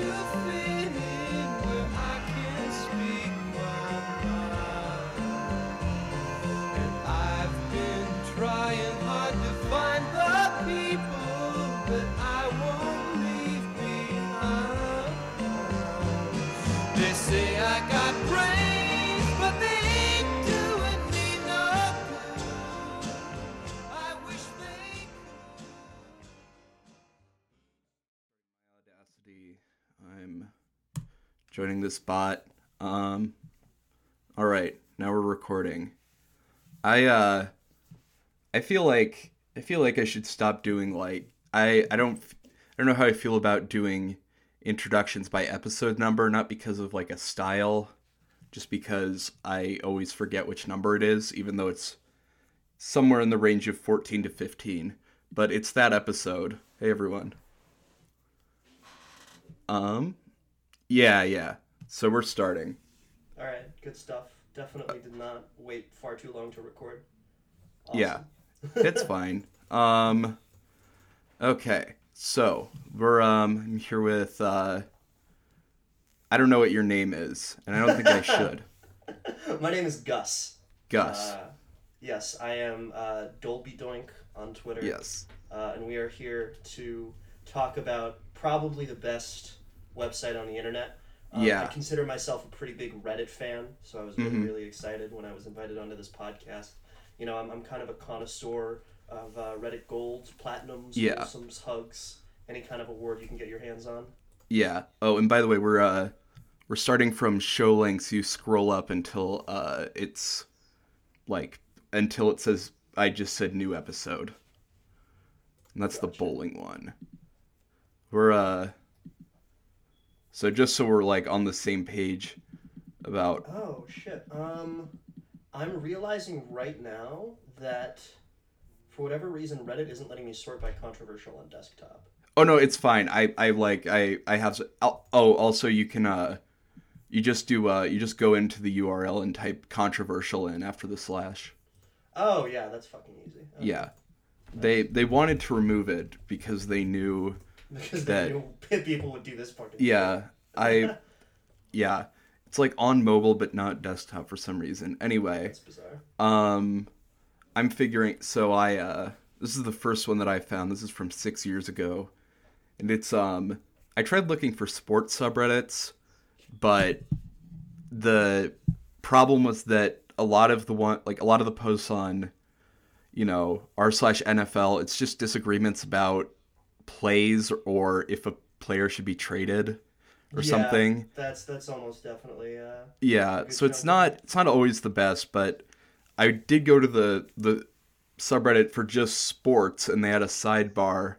to fit joining this bot. Um all right, now we're recording. I uh I feel like I feel like I should stop doing like I I don't I don't know how I feel about doing introductions by episode number not because of like a style just because I always forget which number it is even though it's somewhere in the range of 14 to 15 but it's that episode. Hey everyone. Um, yeah, yeah. So we're starting. All right, good stuff. Definitely did not wait far too long to record. Awesome. Yeah, it's fine. Um, okay. So we're um I'm here with uh. I don't know what your name is, and I don't think I should. My name is Gus. Gus. Uh, yes, I am uh, Dolby Doink on Twitter. yes. Uh, and we are here to talk about probably the best website on the internet. Um, Yeah. I consider myself a pretty big Reddit fan, so I was really, Mhm. really excited when I was invited onto this podcast. You know, I'm, I'm kind of a connoisseur of uh, Reddit golds, platinums, Yeah. wholesomes, hugs, any kind of award you can get your hands on. Yeah. Oh, and by the way, we're uh we're starting from show lengths. You scroll up until uh it's like until it says I just said new episode. And that's the bowling one. We're uh so just so we're like on the same page about Oh shit. Um, I'm realizing right now that for whatever reason Reddit isn't letting me sort by controversial on desktop. Oh no, it's fine. I I like I I have oh oh, also you can uh you just do uh you just go into the URL and type controversial in after the slash. Oh yeah, that's fucking easy. Okay. Yeah. They they wanted to remove it because they knew because that- they people would do this fucking. yeah, I yeah. It's like on mobile but not desktop for some reason. Anyway, That's bizarre. um I'm figuring so I uh this is the first one that I found. This is from 6 years ago. And it's um I tried looking for sports subreddits, but the problem was that a lot of the one like a lot of the posts on you know r slash nfl it's just disagreements about plays or if a player should be traded or Yeah, something That's that's almost definitely. Uh, yeah so it's not it's not always the best but i did go to the the subreddit for just sports and they had a sidebar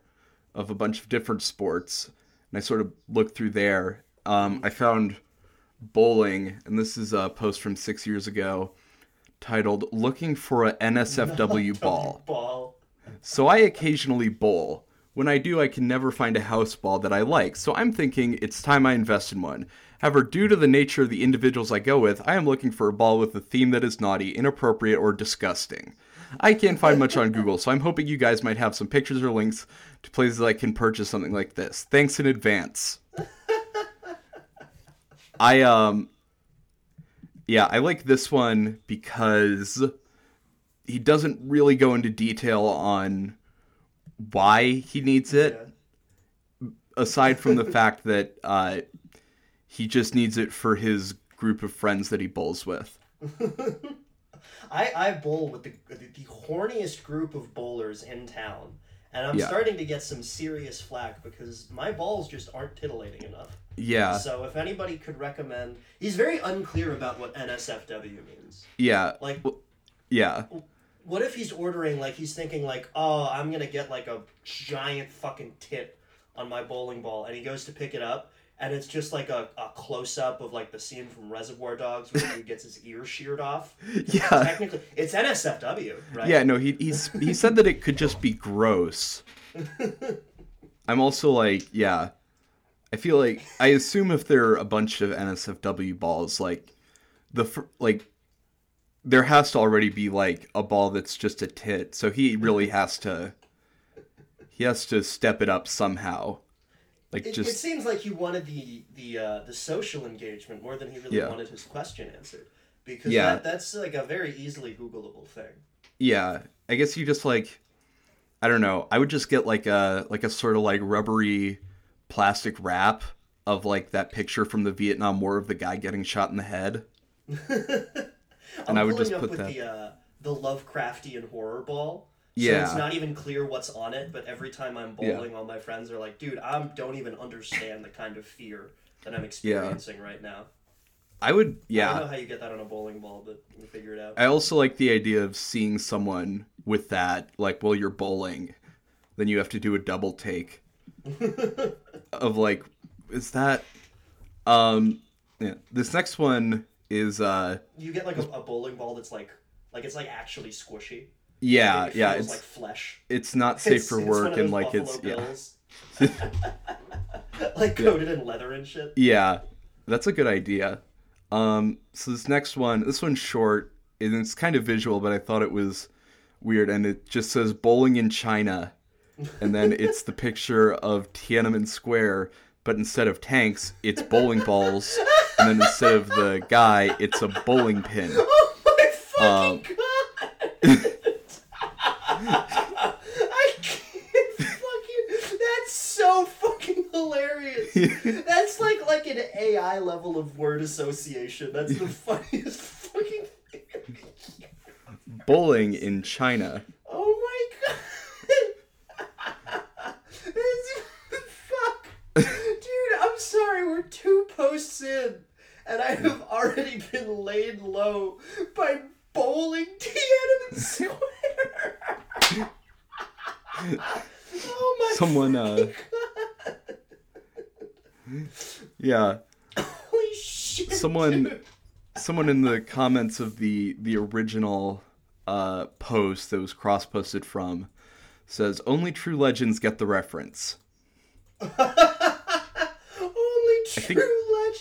of a bunch of different sports and i sort of looked through there um, i found bowling and this is a post from six years ago titled looking for a nsfw ball Ball. so I occasionally bowl. When I do, I can never find a house ball that I like, so I'm thinking it's time I invest in one. However, due to the nature of the individuals I go with, I am looking for a ball with a theme that is naughty, inappropriate, or disgusting. I can't find much on Google, so I'm hoping you guys might have some pictures or links to places I can purchase something like this. Thanks in advance. I um yeah, I like this one because he doesn't really go into detail on why he needs it Yeah. aside from the fact that uh, he just needs it for his group of friends that he bowls with. I I bowl with the the, the horniest group of bowlers in town, and I'm Yeah. starting to get some serious flack because my balls just aren't titillating enough. Yeah, So if anybody could recommend, he's very unclear about what NSFW means. yeah, Like, yeah, what if he's ordering like he's thinking like, oh, I'm gonna get like a giant fucking tit on my bowling ball, and he goes to pick it up, and it's just like a, a close up of like the scene from Reservoir Dogs where he gets his ear sheared off. yeah, Technically, it's NSFW, right? yeah. No, he he's he said that it could just be gross. I'm also like, yeah, I feel like I assume if there are a bunch of NSFW balls, like the like there has to already be like a ball that's just a tit, so he really has to he has to step it up somehow. Like It, it seems like he wanted the the uh, the social engagement more than he really Yeah. wanted his question answered. Because Yeah. that, that's like a very easily Googleable thing. yeah. I guess you just like I don't know. I would just get like a like a sort of like rubbery plastic wrap of like that picture from the Vietnam War of the guy getting shot in the head. I'm I would just up put with that- the uh, the Lovecraftian horror ball. So Yeah. it's not even clear what's on it, but every time I'm Yeah. bowling, all my friends are like, "Dude, I don't even understand the kind of fear that I'm experiencing right now." I would yeah. I don't know how you get that on a bowling ball, but we figure it out. I also like the idea of seeing someone with that like while you're bowling. Then you have to do a double take of like is that um yeah. This next one is uh You get like a, a bowling ball that's like like it's like actually squishy. yeah, It yeah, it's like flesh. it's not safe for it's work and like it's yeah. Like coated in leather and shit. Yeah, that's a good idea. Um, so this next one, this one's short, and it's kind of visual, but I thought it was weird, and it just says "bowling in China," and then it's the picture of Tiananmen Square, but instead of tanks, it's bowling balls, and then instead of the guy, it's a bowling pin. Oh my fucking Um, god! I can't fucking. That's so fucking hilarious. That's like like an AI level of word association. That's the funniest fucking thing. Bowling in China. Oh my god! Fuck. I'm sorry. We're two posts in, and I have already been laid low by bowling Tiananmen Square. oh my! God. Someone, uh. Yeah, Holy shit! someone- dude. someone in the comments of the the original uh, post that was cross posted from says only true legends get the reference. True think-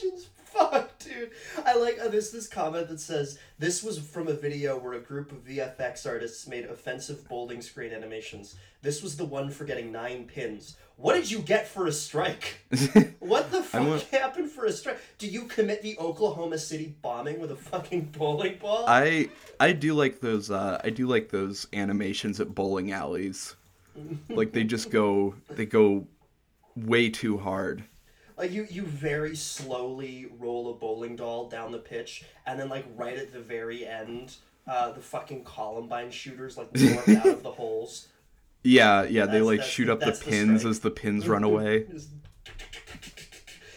legends. Fuck, dude. I like uh, this this comment that says this was from a video where a group of VFX artists made offensive bowling screen animations. This was the one for getting nine pins. What did you get for a strike? What the fuck want- happened for a strike? Do you commit the Oklahoma City bombing with a fucking bowling ball? I I do like those uh, I do like those animations at bowling alleys. Like they just go they go way too hard. Like you, you very slowly roll a bowling doll down the pitch, and then like right at the very end, uh, the fucking Columbine shooters like warp out of the holes. Yeah, yeah, they like shoot the- up the the pins strike. as the pins run away. And it's,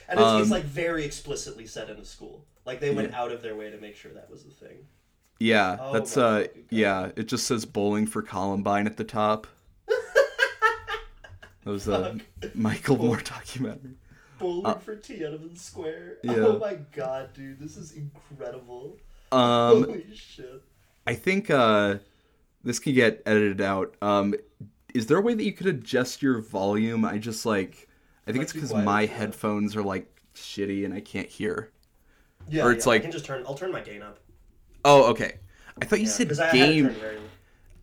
it's Um, like very explicitly said in the school. Like they went out of their way to make sure that was the thing. Yeah, Oh that's uh yeah, it just says bowling for Columbine at the top. That was a Michael Moore documentary. Bowling for Tiananmen Square. Uh, yeah. Oh my god, dude, this is incredible. Um Holy shit. I think uh, this can get edited out. Um, is there a way that you could adjust your volume? I just like, I think it's because my headphones are like shitty and I can't hear. Yeah, Or it's yeah, like- I can just turn. I'll turn my gain up. Oh, okay. I thought you Yeah, said 'cause I had it game. very-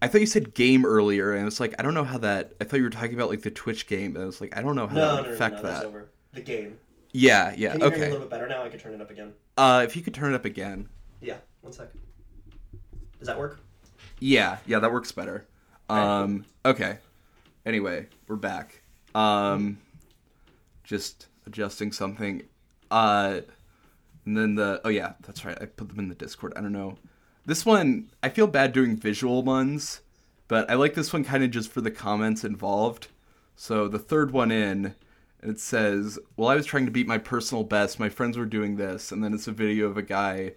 I thought you said game earlier, and it's like, I don't know how that. I thought you were talking about like the Twitch game, and I was like, I don't know how No, that would no, affect no, that. The game. Yeah, yeah, Can you hear me a okay. little bit better now? I can turn it up again. Uh, if you could turn it up again. Yeah, one sec. Does that work? Yeah, yeah, that works better. Um, okay. Anyway, we're back. Um, just adjusting something. Uh, and then the oh yeah, that's right. I put them in the Discord. I don't know. This one, I feel bad doing visual ones, but I like this one kind of just for the comments involved. So the third one in, and it says, "Well, I was trying to beat my personal best. My friends were doing this," and then it's a video of a guy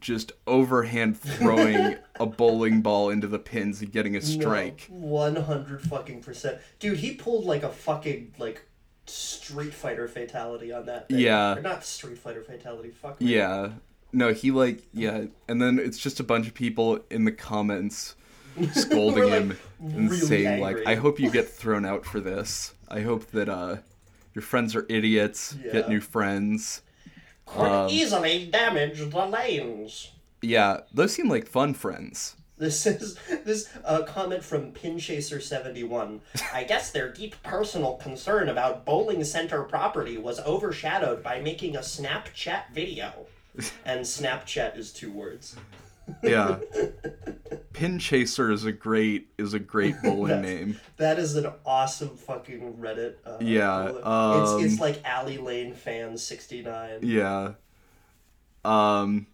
just overhand throwing a bowling ball into the pins and getting a strike. One hundred fucking percent, dude. He pulled like a fucking like Street Fighter fatality on that. Thing. Yeah. Or not Street Fighter fatality. Fuck. Yeah. No, he like yeah, and then it's just a bunch of people in the comments scolding like, him and really saying like, "I hope you get thrown out for this. I hope that uh your friends are idiots. Yeah. Get new friends." Could Um, easily damage the lanes. Yeah, those seem like fun friends. This is this uh, comment from Pinchaser71. I guess their deep personal concern about bowling center property was overshadowed by making a Snapchat video. And Snapchat is two words. Yeah. Pin Chaser is a great is a great bowling name. That is an awesome fucking Reddit. Uh, Yeah, bowler. it's it's um, like Alley Lane fan 69. Yeah. Um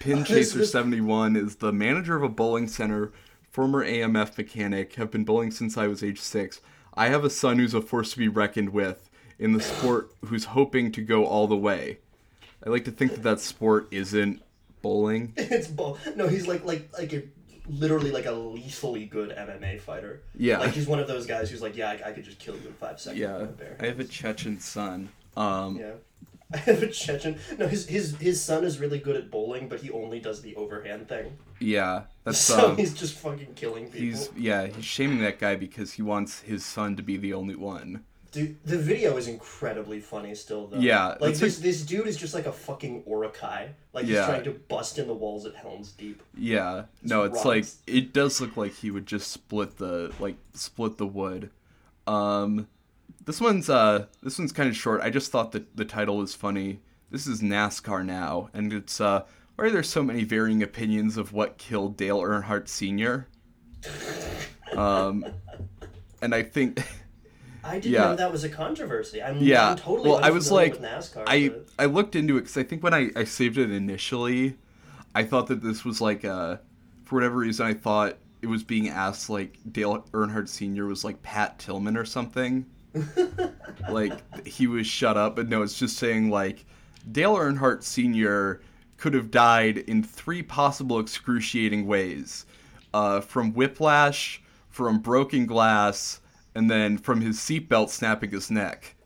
Pin Chaser 71 is the manager of a bowling center, former AMF mechanic, have been bowling since I was age 6. I have a son who's a force to be reckoned with in the sport who's hoping to go all the way. I like to think that that sport isn't bowling. It's bo- no, he's like like like a literally like a lethally good MMA fighter. Yeah. like he's one of those guys who's like, yeah, I, I could just kill you in five seconds. Yeah. bear. I have a Chechen son. Um Yeah. I have a Chechen. No, his his his son is really good at bowling, but he only does the overhand thing. yeah, that's So um, he's just fucking killing people. he's yeah, he's shaming that guy because he wants his son to be the only one. Dude, the video is incredibly funny still though. Yeah, like this this dude is just like a fucking Uruk-hai. Like he's trying to bust in the walls at Helm's Deep. Yeah. No, it's like it does look like he would just split the like split the wood. Um this one's uh this one's kind of short. I just thought that the title was funny. This is NASCAR now and it's uh why are there so many varying opinions of what killed Dale Earnhardt Sr.? Um and I think I didn't Yeah. know that was a controversy. I'm, Yeah. I'm totally Well, I was like- NASCAR. I but- I looked into it because I think when I, I saved it initially, I thought that this was like uh for whatever reason I thought it was being asked like Dale Earnhardt Sr. was like Pat Tillman or something. like he was shut up, but no, it's just saying like Dale Earnhardt Sr. could have died in three possible excruciating ways, uh, from whiplash, from broken glass, and then from his seatbelt snapping his neck.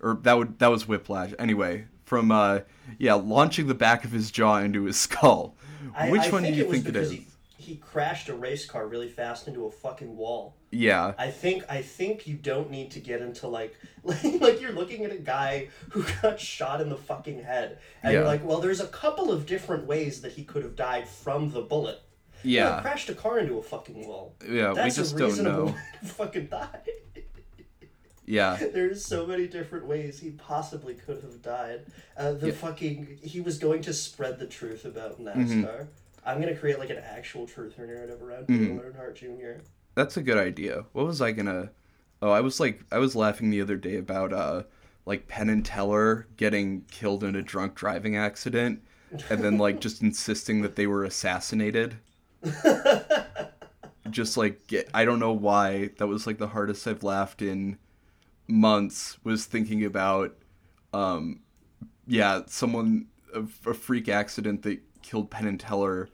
Or that would that was whiplash. Anyway from uh yeah launching the back of his jaw into his skull. I, which I one do you it think it because He, he crashed a race car really fast into a fucking wall. yeah. I think I think you don't need to get into like like, like you're looking at a guy who got shot in the fucking head. And you're like, well, there's a couple of different ways that he could have died from the bullet. Yeah crashed a car into a fucking wall. yeah we just don't know fucking die. yeah There's so many different ways he possibly could have died. Uh, the Yeah. fucking he was going to spread the truth about NASCAR. Mm-hmm. I'm gonna create like an actual truth or narrative around Mhm. Dale Earnhardt Jr. that's a good idea what was i gonna oh i was like i was laughing the other day about uh like penn and teller getting killed in a drunk driving accident and then like just insisting that they were assassinated just like get, i don't know why that was like the hardest i've laughed in months was thinking about um yeah someone a, a freak accident that killed penn and teller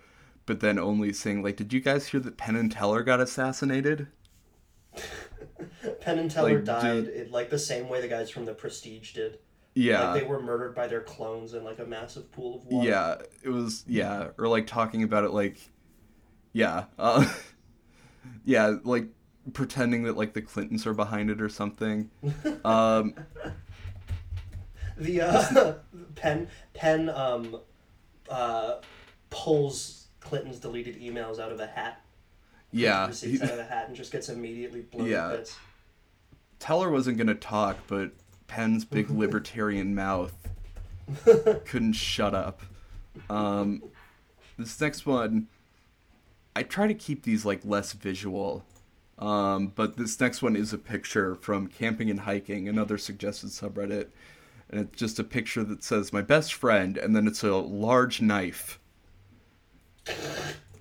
but then only saying like did you guys hear that penn and teller got assassinated Penn and Teller Like, died dude- in like the same way the guys from The Prestige did. yeah Like they were murdered by their clones in like a massive pool of water. yeah it was yeah or like talking about it like yeah uh, yeah like pretending that like the clintons are behind it or something um The uh, Penn Penn um, uh, pulls Clinton's deleted emails out of a hat. yeah Receipts he- out of a hat and just gets immediately blown Yeah. to bits. Teller wasn't gonna talk, but Penn's big libertarian mouth couldn't shut up. Um, this next one, I try to keep these like less visual, um, but this next one is a picture from Camping and Hiking, another suggested subreddit, and it's just a picture that says "my best friend," and then it's a large knife.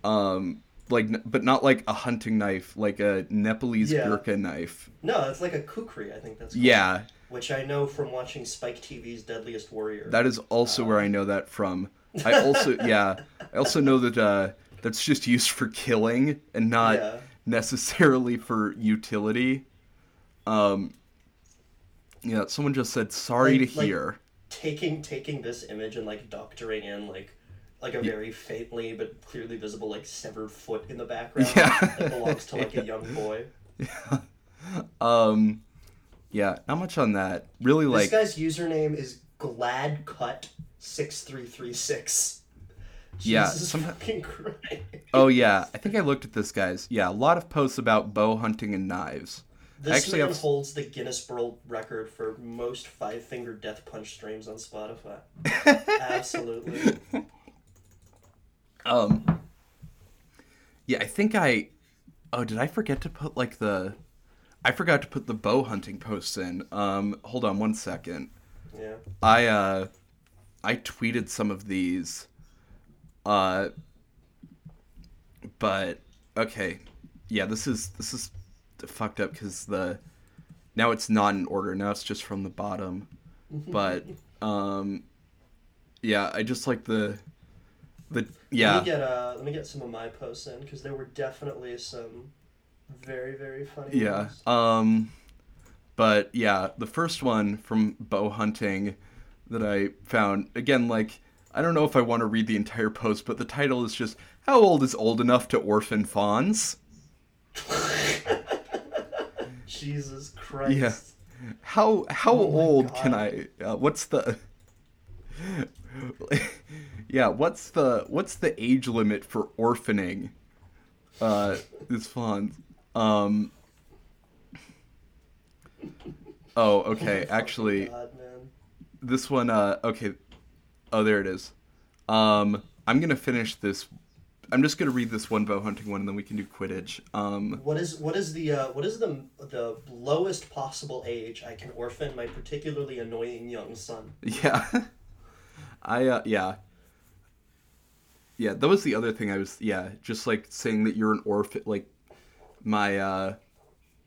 Um, like, but not like a hunting knife, like a Nepalese Yeah. Gurkha knife. No, it's like a kukri. I think that's called, Yeah, Which I know from watching Spike TV's Deadliest Warrior. that is also where I know that from. I also yeah, I also know that uh, that's just used for killing and not yeah. necessarily for utility. Um, yeah, someone just said sorry like, to like hear. Taking taking this image and like doctoring in like like a very faintly but clearly visible like severed foot in the background yeah. that belongs to like yeah. a young boy. Yeah. Um yeah, not much on that. Really like This guy's username is gladcut6336. Yeah, some-. Oh yeah, I think I looked at this guy's. Yeah, a lot of posts about bow hunting and knives. This Actually, man I've- holds the Guinness World Record for most five finger death punch streams on Spotify. Absolutely. Um. Yeah, I think I. Oh, did I forget to put like the? I forgot to put the bow hunting posts in. Um, hold on one second. Yeah. I uh, I tweeted some of these. Uh. But okay, yeah, this is this is fucked up because the now it's not in order. Now it's just from the bottom. But um, yeah, I just like the the yeah. Let me get uh, let me get some of my posts in because there were definitely some very very funny. Yeah. ones. Um but yeah, the first one from bow hunting that I found again like I don't know if I want to read the entire post, but the title is just how old is old enough to orphan fawns? Jesus Christ. Yeah. How how Oh old can I uh, what's the Yeah, what's the what's the age limit for orphaning uh these fawns? Um Oh, okay. Actually, God, this one uh okay oh there it is. Um i'm gonna finish this. I'm just gonna read this one bow hunting one and then we can do quidditch. Um What is what is the uh, what is the the lowest possible age I can orphan my particularly annoying young son? yeah. I uh yeah. Yeah that was the other thing i was yeah just like saying that you're an orphan like my uh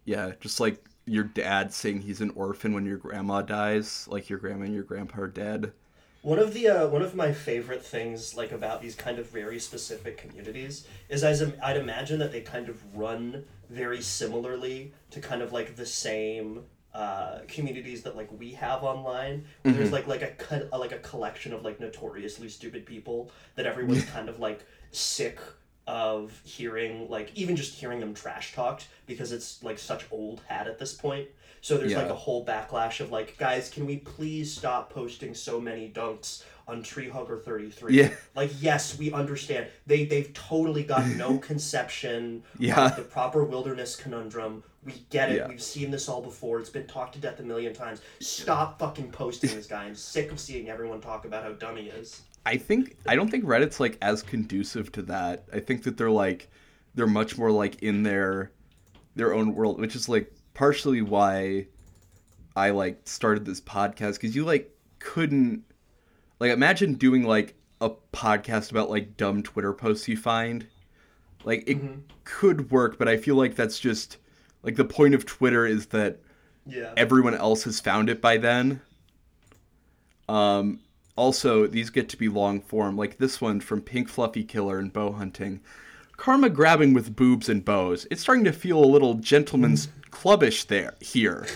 yeah just like your dad saying he's an orphan when your grandma dies like your grandma and your grandpa are dead One of the uh, one of my favorite things like about these kind of very specific communities is as I'd imagine that they kind of run very similarly to kind of like the same uh, communities that like we have online. Where There's like like a co- like a collection of like notoriously stupid people that everyone's kind of like sick of hearing like even just hearing them trash talked because it's like such old hat at this point. So there's like a whole backlash of like, guys, can we please stop posting so many dunks on Tree Hugger 33? Yeah. Like, yes, we understand. They they've totally got no conception Yeah. of the proper wilderness conundrum. We get it. Yeah. We've seen this all before. It's been talked to death a million times. Stop fucking posting this guy. I'm sick of seeing everyone talk about how dumb he is. I think I don't think Reddit's like as conducive to that. I think that they're like they're much more like in their their own world, which is like partially why I like started this podcast because you like couldn't like imagine doing like a podcast about like dumb Twitter posts you find. Like it could work, but I feel like that's just like the point of Twitter is that Yeah. everyone else has found it by then. Um, also, these get to be long form, like this one from Pink Fluffy Killer and Bow Hunting. Karma grabbing with boobs and bows. It's starting to feel a little gentleman's clubbish there here.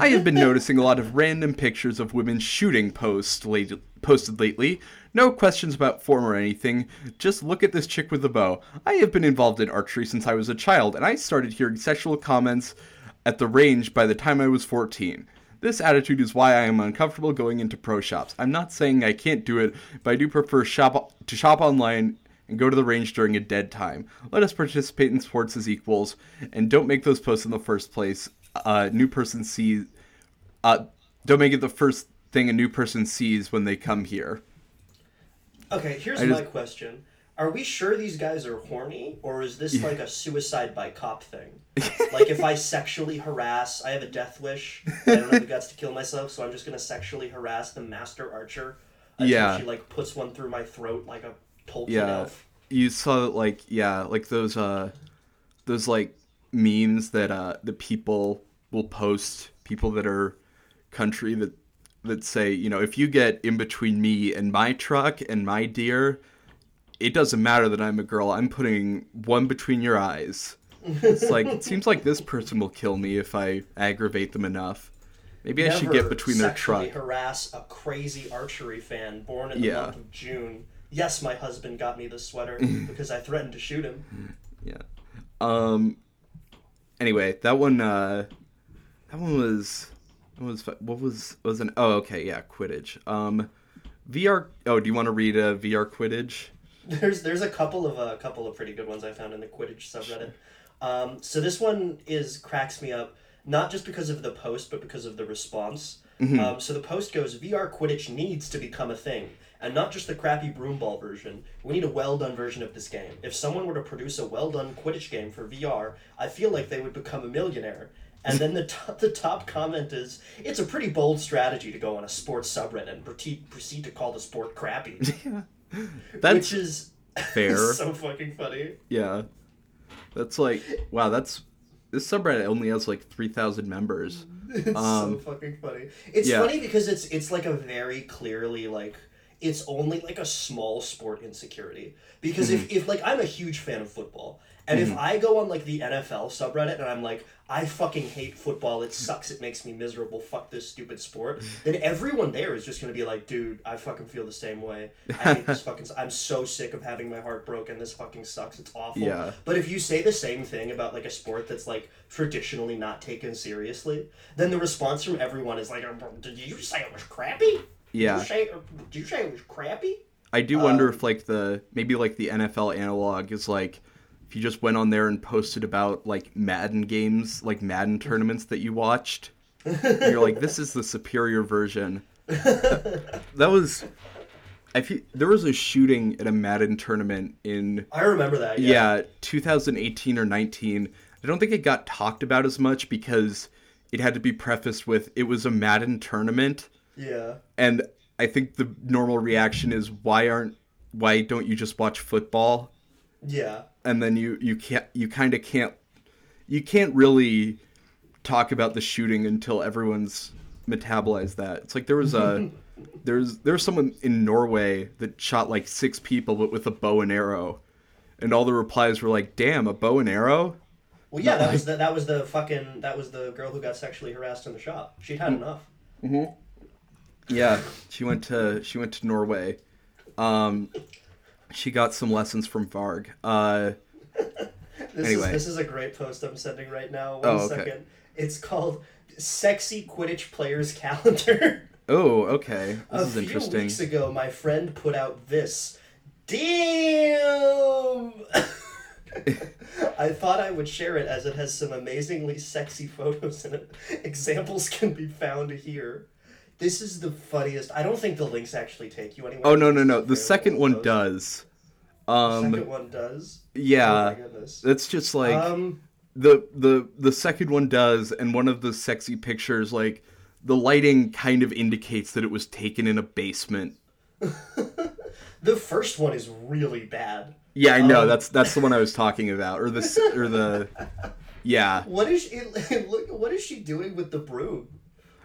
I have been noticing a lot of random pictures of women shooting post late, posted lately. No questions about form or anything. Just look at this chick with the bow. I have been involved in archery since I was a child, and I started hearing sexual comments at the range by the time I was 14. This attitude is why I am uncomfortable going into pro shops. I'm not saying I can't do it, but I do prefer shop to shop online and go to the range during a dead time. Let us participate in sports as equals, and don't make those posts in the first place. Uh, new person sees. Uh, don't make it the first thing a new person sees when they come here. Okay, here's I my just- question. Are we sure these guys are horny, or is this like a suicide by cop thing? like, if I sexually harass, I have a death wish. I don't have the guts to kill myself, so I'm just gonna sexually harass the master archer until Yeah. she like puts one through my throat like a Tolkien Yeah. elf. You saw that, like yeah, like those uh, those like memes that uh the people will post people that are country that that say you know if you get in between me and my truck and my deer, it doesn't matter that I'm a girl. I'm putting one between your eyes. It's like it seems like this person will kill me if I aggravate them enough. Maybe I should get between their truck. harass a crazy archery fan born in the Yeah. month of June. Yes, my husband got me this sweater because I threatened to shoot him. Yeah. Um. Anyway, that one. Uh, that one was. That was. What was was an? Oh, okay. Yeah, Quidditch. Um, VR. Oh, do you want to read a VR Quidditch? There's there's a couple of a couple of pretty good ones I found in the Quidditch subreddit. Um, so this one is cracks me up not just because of the post but because of the response. Hmm. Um, so the post goes VR Quidditch needs to become a thing. And not just the crappy broomball version. We need a well done version of this game. If someone were to produce a well done Quidditch game for VR, I feel like they would become a millionaire. And then the top, the top comment is, "It's a pretty bold strategy to go on a sports subreddit and proceed, proceed to call the sport crappy," That's which is fair. so fucking funny. yeah. That's like wow, that's this subreddit only has like 3000 members. It's Um, so fucking funny. It's yeah. funny because it's it's like a very clearly like it's only like a small sport insecurity. Because Mm-hmm. if, if like I'm a huge fan of football, and if I go on like the NFL subreddit and I'm like, I fucking hate football, it sucks, it makes me miserable, fuck this stupid sport, then everyone there is just gonna be like, dude, I fucking feel the same way. I hate this fucking I'm so sick of having my heart broken, this fucking sucks, it's awful. Yeah. But if you say the same thing about like a sport that's like traditionally not taken seriously, then the response from everyone is like, "Uh, "Did you say it was crappy? Yeah. you say, did you say it was crappy?" I do wonder Um, if like the maybe like the NFL analog is like if you just went on there and posted about like Madden games, like Madden tournaments that you watched. and you're like, this is the superior version. that was I feel there was a shooting at a Madden tournament in I remember that. yeah, Yeah. 2018 or 19. I don't think it got talked about as much because it had to be prefaced with it was a Madden tournament Yeah. and I think the normal reaction is why aren't why don't you just watch football? Yeah. And then you you can't you kind of can't you can't really talk about the shooting until everyone's metabolized that. It's like there was a there's there's someone in Norway that shot like six people but with a bow and arrow. And all the replies were like, "Damn, a bow and arrow?" Well, yeah, that was the that was the fucking that was the girl who got sexually harassed in the shop. She'd had mm-hmm. enough. Mm-hmm. Yeah, she went to she went to Norway. Um, she got some lessons from Varg. Uh, This Anyway. is this is a great post I'm sending right now. One Oh, second. okay. It's called "Sexy Quidditch Players Calendar." oh, okay, this a is few interesting. weeks ago, my friend put out this. Damn! I thought I would share it as it has some amazingly sexy photos in it. Examples can be found here. This is the funniest. I don't think the links actually take you anywhere. Oh no no no! The second one does. The Um, second one does. Oh yeah, my that's just like um. the the the second one does, and one of the sexy pictures, like the lighting kind of indicates that it was taken in a basement. The first one is really bad. Yeah, I know. Um, that's that's the one I was talking about, or the or the, yeah. What is she, it, look? What is she doing with the broom?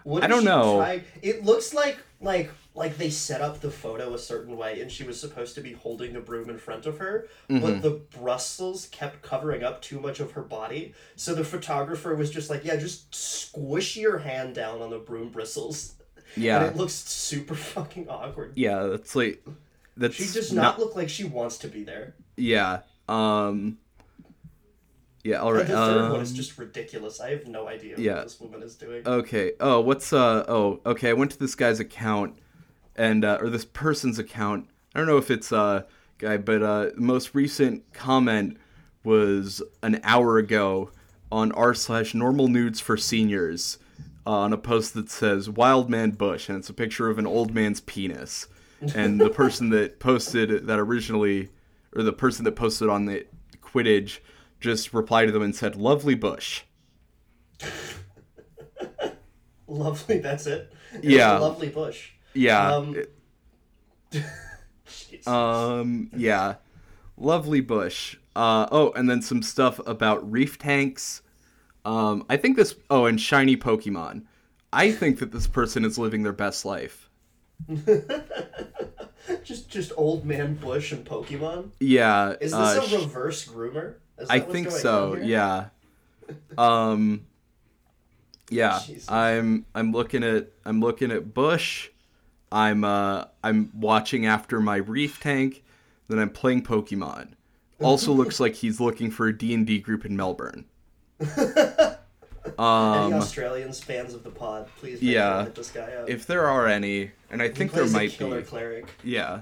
What I don't know. trying- It looks like like like they set up the photo a certain way, and she was supposed to be holding the broom in front of her, Mm-hmm. but the bristles kept covering up too much of her body. So the photographer was just like, "Yeah, just squish your hand down on the broom bristles." And Yeah, it looks super fucking awkward. yeah. That's like that She does not look like she wants to be there. Yeah. Um. Yeah. all right. And the third one is um, just ridiculous. I have no idea yeah. what this woman is doing. Okay. Oh, what's uh? Oh, okay. I went to this guy's account, and uh, or this person's account. I don't know if it's uh guy, but uh, the most recent comment was an hour ago on r slash normal nudes for seniors uh, on a post that says "Wild Man Bush" and it's a picture of an old man's penis. And the person that posted that originally, or the person that posted on the Quidditch, just replied to them and said, "Lovely bush." Lovely, that's it. It Yeah. lovely bush. Yeah. Um, it-. Um, yeah. Lovely bush. Uh, oh, and then some stuff about reef tanks. Um, I think this. Oh, and shiny Pokemon. I think that this person is living their best life. just just old man Bush and Pokemon. Yeah. Is this uh, a reverse groomer? I think so. Yeah. Um. Yeah. Jesus. I'm. I'm looking at. I'm looking at Bush. I'm. Uh. I'm watching after my reef tank. Then I'm playing Pokemon. Also looks like he's looking for a D and D group in Melbourne. Any Um. Australians fans of the pod, please yeah. hit this guy up. If there are any, and I think there plays a might killer be. cleric. Yeah.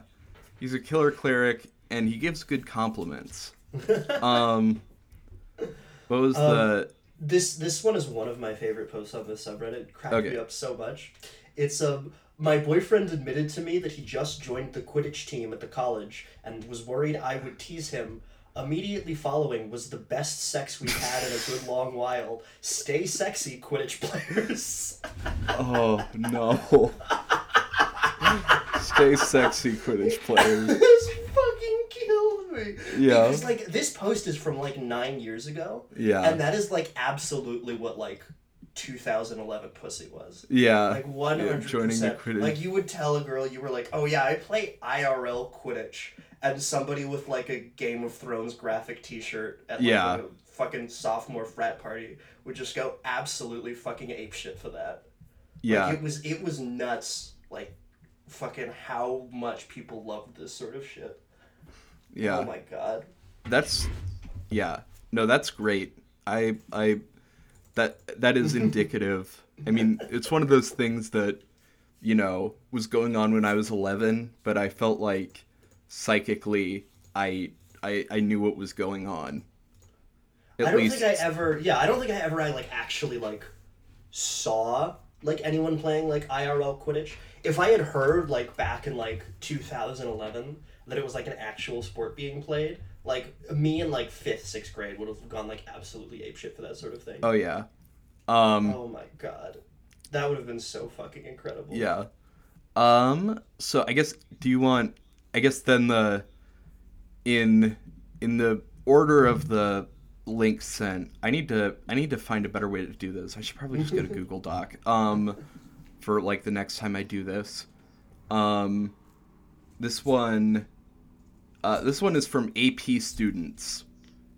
He's a killer cleric. and he gives good compliments. um, what was Um, the? This this one is one of my favorite posts on this subreddit. It cracked Okay. me up so much. It's um my boyfriend admitted to me that he just joined the Quidditch team at the college and was worried I would tease him. Immediately following was the best sex we've had in a good long while. Stay sexy, Quidditch players. Oh no! Stay sexy, Quidditch players. This fucking killed me. Yeah. Because like this post is from like nine years ago. Yeah. And that is like absolutely what like 2011 pussy was. Yeah. Like one yeah, hundred joining the percent. Quidditch. Like you would tell a girl you were like, "Oh yeah, I play IRL Quidditch," and somebody with like a Game of Thrones graphic T-shirt at like, Yeah. a fucking sophomore frat party would just go absolutely fucking apeshit for that. yeah. Like, it was it was nuts. Like fucking how much people loved this sort of shit. Oh yeah. Oh my god. That's yeah. No, that's great. I I that that is indicative. I mean, it's one of those things that you know was going on when I was 11, but I felt like psychically I I I knew what was going on. At I don't least think I ever. Yeah, I don't think I ever. I like actually like saw like anyone playing like IRL Quidditch. If I had heard like back in like 2011 that it was like an actual sport being played, like me in like fifth, sixth grade would have gone like absolutely apeshit for that sort of thing. Oh yeah. Um oh my god, that would have been so fucking incredible. Yeah. Um. So I guess do you want? I guess then the in in the order of the links sent. I need to I need to find a better way to do this. I should probably just go to Google Doc. Um, for like the next time I do this. Um, this one. Uh, this one is from AP students,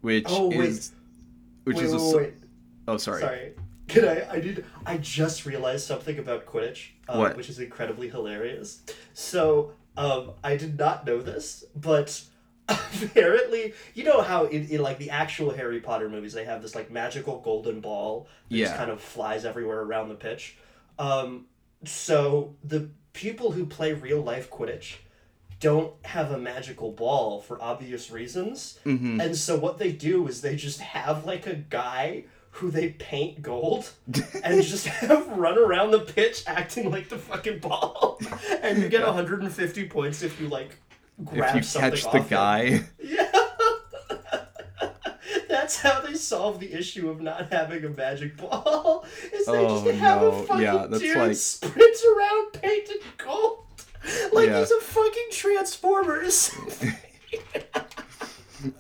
which Oh, wait. is which Wait, is a wait, s- wait. oh sorry. Sorry. Can I? I did. I just realized something about Quidditch, uh, What? which is incredibly hilarious. So, um, I did not know this, but apparently, you know how in, in like the actual Harry Potter movies, they have this like magical golden ball that just kind of flies everywhere around the pitch. Um, so the people who play real life Quidditch don't have a magical ball for obvious reasons. Mm-hmm. And so what they do is they just have like a guy who they paint gold and just have run around the pitch acting like the fucking ball. And you get 150 points if you like grab If you something catch the him. guy. Yeah. That's how they solve the issue of not having a magic ball. Is they Oh, just have no. a fucking Yeah, that's dude like- sprint around painted gold. Like Yeah. he's a fucking Transformers.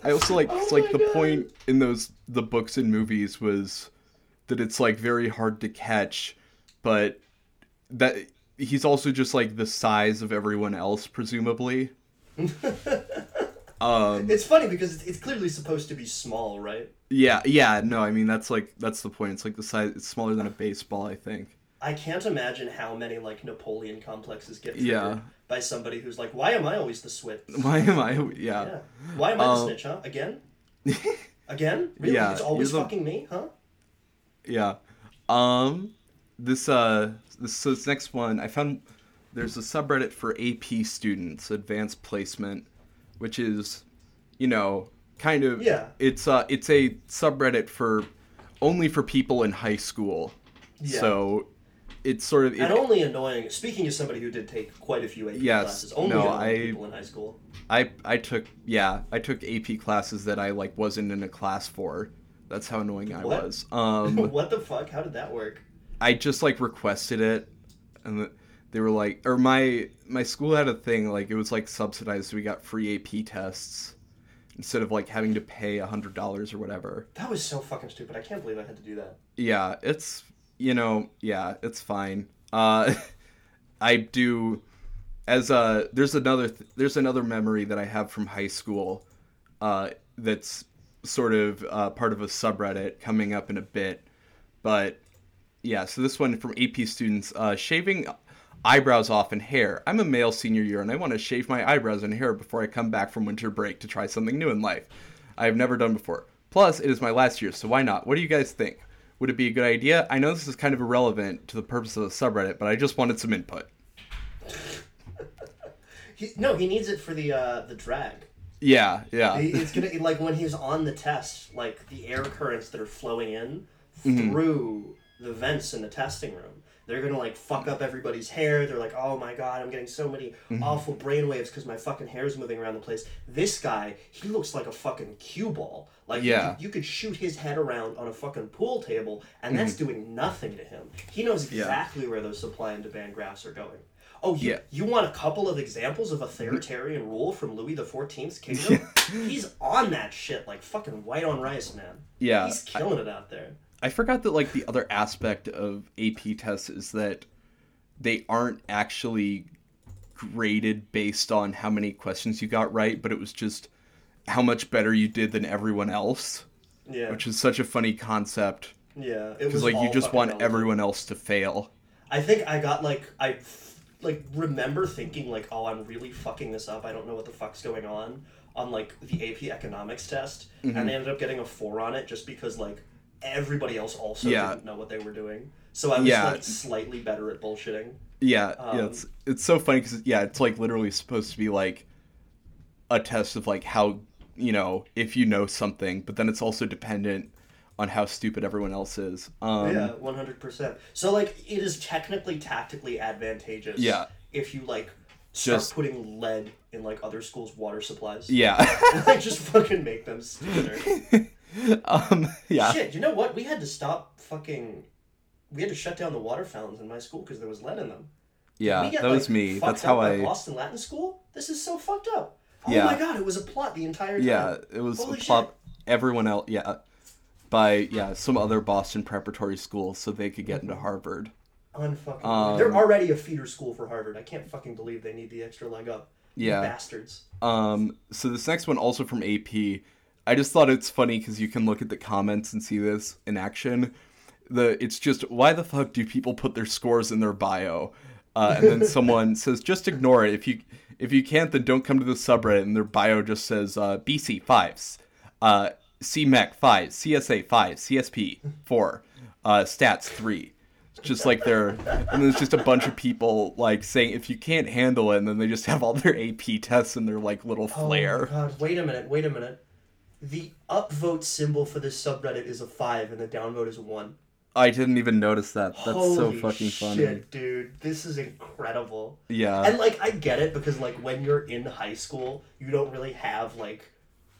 I also like Oh like the God. point in those the books and movies was that it's like very hard to catch, but that he's also just like the size of everyone else, presumably. um it's funny because it's, it's clearly supposed to be small, right? yeah, yeah, no, I mean that's like that's the point. It's like the size it's smaller than a baseball, I think. I can't imagine how many like Napoleon complexes get triggered Yeah. by somebody who's like, "Why am I always the snitch? Why am I yeah. Yeah, why am I the Um, snitch? Huh? Again? Again? Really? Yeah, it's always the- fucking me, huh? Yeah. Um this uh this so this next one I found there's a subreddit for AP students, advanced placement, which is you know, kind of Yeah. it's uh it's a subreddit for only for people in high school. Yeah. So it's sort of it, and only annoying. Speaking as somebody who did take quite a few AP Yes, classes, only no, I- people in high school. I I took yeah, I took AP classes that I like wasn't in a class for. That's how annoying I was. Um what the fuck? How did that work? I just like requested it, and they were like, or my my school had a thing like it was like subsidized, so we got free AP tests instead of like having to pay a hundred dollars or whatever. That was so fucking stupid. I can't believe I had to do that. Yeah, it's you know yeah, it's fine. Uh, I do as a there's another th- there's another memory that I have from high school, uh, that's sort of uh, part of a subreddit coming up in a bit, but yeah. So this one from AP students, uh, shaving eyebrows off and hair. I'm a male senior year and I want to shave my eyebrows and hair before I come back from winter break to try something new in life. I have never done before. Plus, it is my last year, so why not? What do you guys think? Would it be a good idea? I know this is kind of irrelevant to the purpose of the subreddit, but I just wanted some input. He, no, he needs it for the uh, the drag. Yeah, yeah. It's gonna like when he's on the test, like the air currents that are flowing in Mm-hmm. through the vents in the testing room. They're gonna like fuck up everybody's hair. They're like, oh my god, I'm getting so many Mm-hmm. awful brainwaves because my fucking hair is moving around the place. This guy, he looks like a fucking cue ball. Like you Yeah. could- you could shoot his head around on a fucking pool table, and that's doing nothing to him. He knows Mm-hmm. Yeah. exactly where those supply and demand graphs are going. Oh, you, Yeah. you want a couple of examples of authoritarian rule from Louis the Fourteenth's kingdom? He's on that shit like fucking white on rice, man. Yeah, He's killing it out there. I forgot that like the other aspect of AP tests is that they aren't actually graded based on how many questions you got right, but it was just how much better you did than everyone else, Yeah. which is such a funny concept yeah. It because was like you just want everyone else to fail. I think I got like I f- like remember thinking like, oh, I'm really fucking this up. I don't know what the fuck's going on on like the AP economics test, Mm-hmm. and I ended up getting a four on it just because like everybody else also Yeah. didn't know what they were doing. So I was Yeah. like slightly better at bullshitting. Yeah, Um, yeah, it's it's so funny because yeah, it's like literally supposed to be like a test of like how you know if you know something, but then it's also dependent on how stupid everyone else is. Um, yeah, one hundred percent. So like, it is technically tactically advantageous. Yeah. If you like start Just- putting lead in like other schools' water supplies. yeah. like just fucking make them stupider. um, yeah. Shit, you know what? We had to stop fucking. We had to shut down the water fountains in my school because there was lead in them. Yeah, get, that was like, me. That's how I. Boston Latin School. This is so fucked up. Oh Yeah. my god, it was a plot the entire time. Yeah, it was Holy a plot. Everyone else, yeah, by yeah some other Boston preparatory school, so they could get into Harvard. Unfucking. Um, They're already a feeder school for Harvard. I can't fucking believe they need the extra leg up. You Yeah. Bastards. Um, so this next one also from AP. I just thought it's funny because you can look at the comments and see this in action. The it's just why the fuck do people put their scores in their bio? Uh, and then someone says just ignore it if you if you can't then don't come to the subreddit and their bio just says uh, BC fives, uh, CMEC five, CSA five, CSP four, uh, stats three. It's just like they're and there's just a bunch of people like saying if you can't handle it and then they just have all their AP tests in their like little flair. Oh god, wait a minute, wait a minute. The upvote symbol for this subreddit is a five and the downvote is a one. I didn't even notice that. That's so Holy fucking funny. shit, dude. This is incredible. Yeah. And like I get it because like when you're in high school, you don't really have like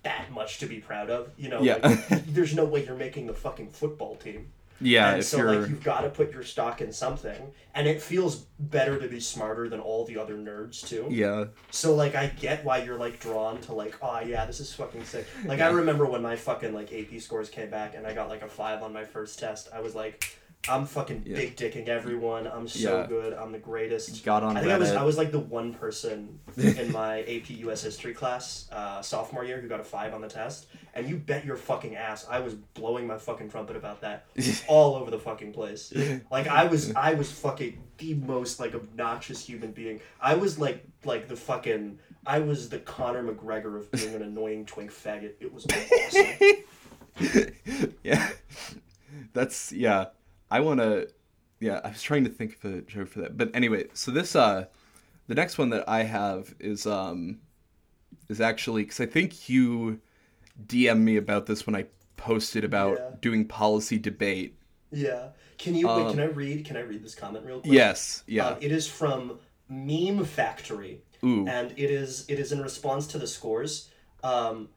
that much to be proud of. You know, Yeah. like, there's no way you're making the fucking football team. Yeah, and so you're like you've got to put your stock in something, and it feels better to be smarter than all the other nerds too. yeah. So like I get why you're like drawn to like oh yeah this is fucking sick. Like I remember when my fucking like AP scores came back and I got like a five on my first test. I was like, I'm fucking Yeah. big dicking everyone. I'm so Yeah. good. I'm the greatest. Got on I think I was I was like the one person in my AP US history class uh, sophomore year who got a five on the test, and you bet your fucking ass I was blowing my fucking trumpet about that all over the fucking place. Like I was I was fucking the most like obnoxious human being. I was like like the fucking I was the Conor McGregor of being an annoying twink faggot. It was awesome. yeah. That's yeah. I want to yeah, I was trying to think of a joke for that. But anyway, so this uh the next one that I have is um is actually cuz I think you DM me about this when I posted about Yeah. doing policy debate. yeah. Can you wait, Um, can I read can I read this comment real quick? Yes, yeah. Um, it is from Meme Factory. Ooh. and it is it is in response to the scores. Um,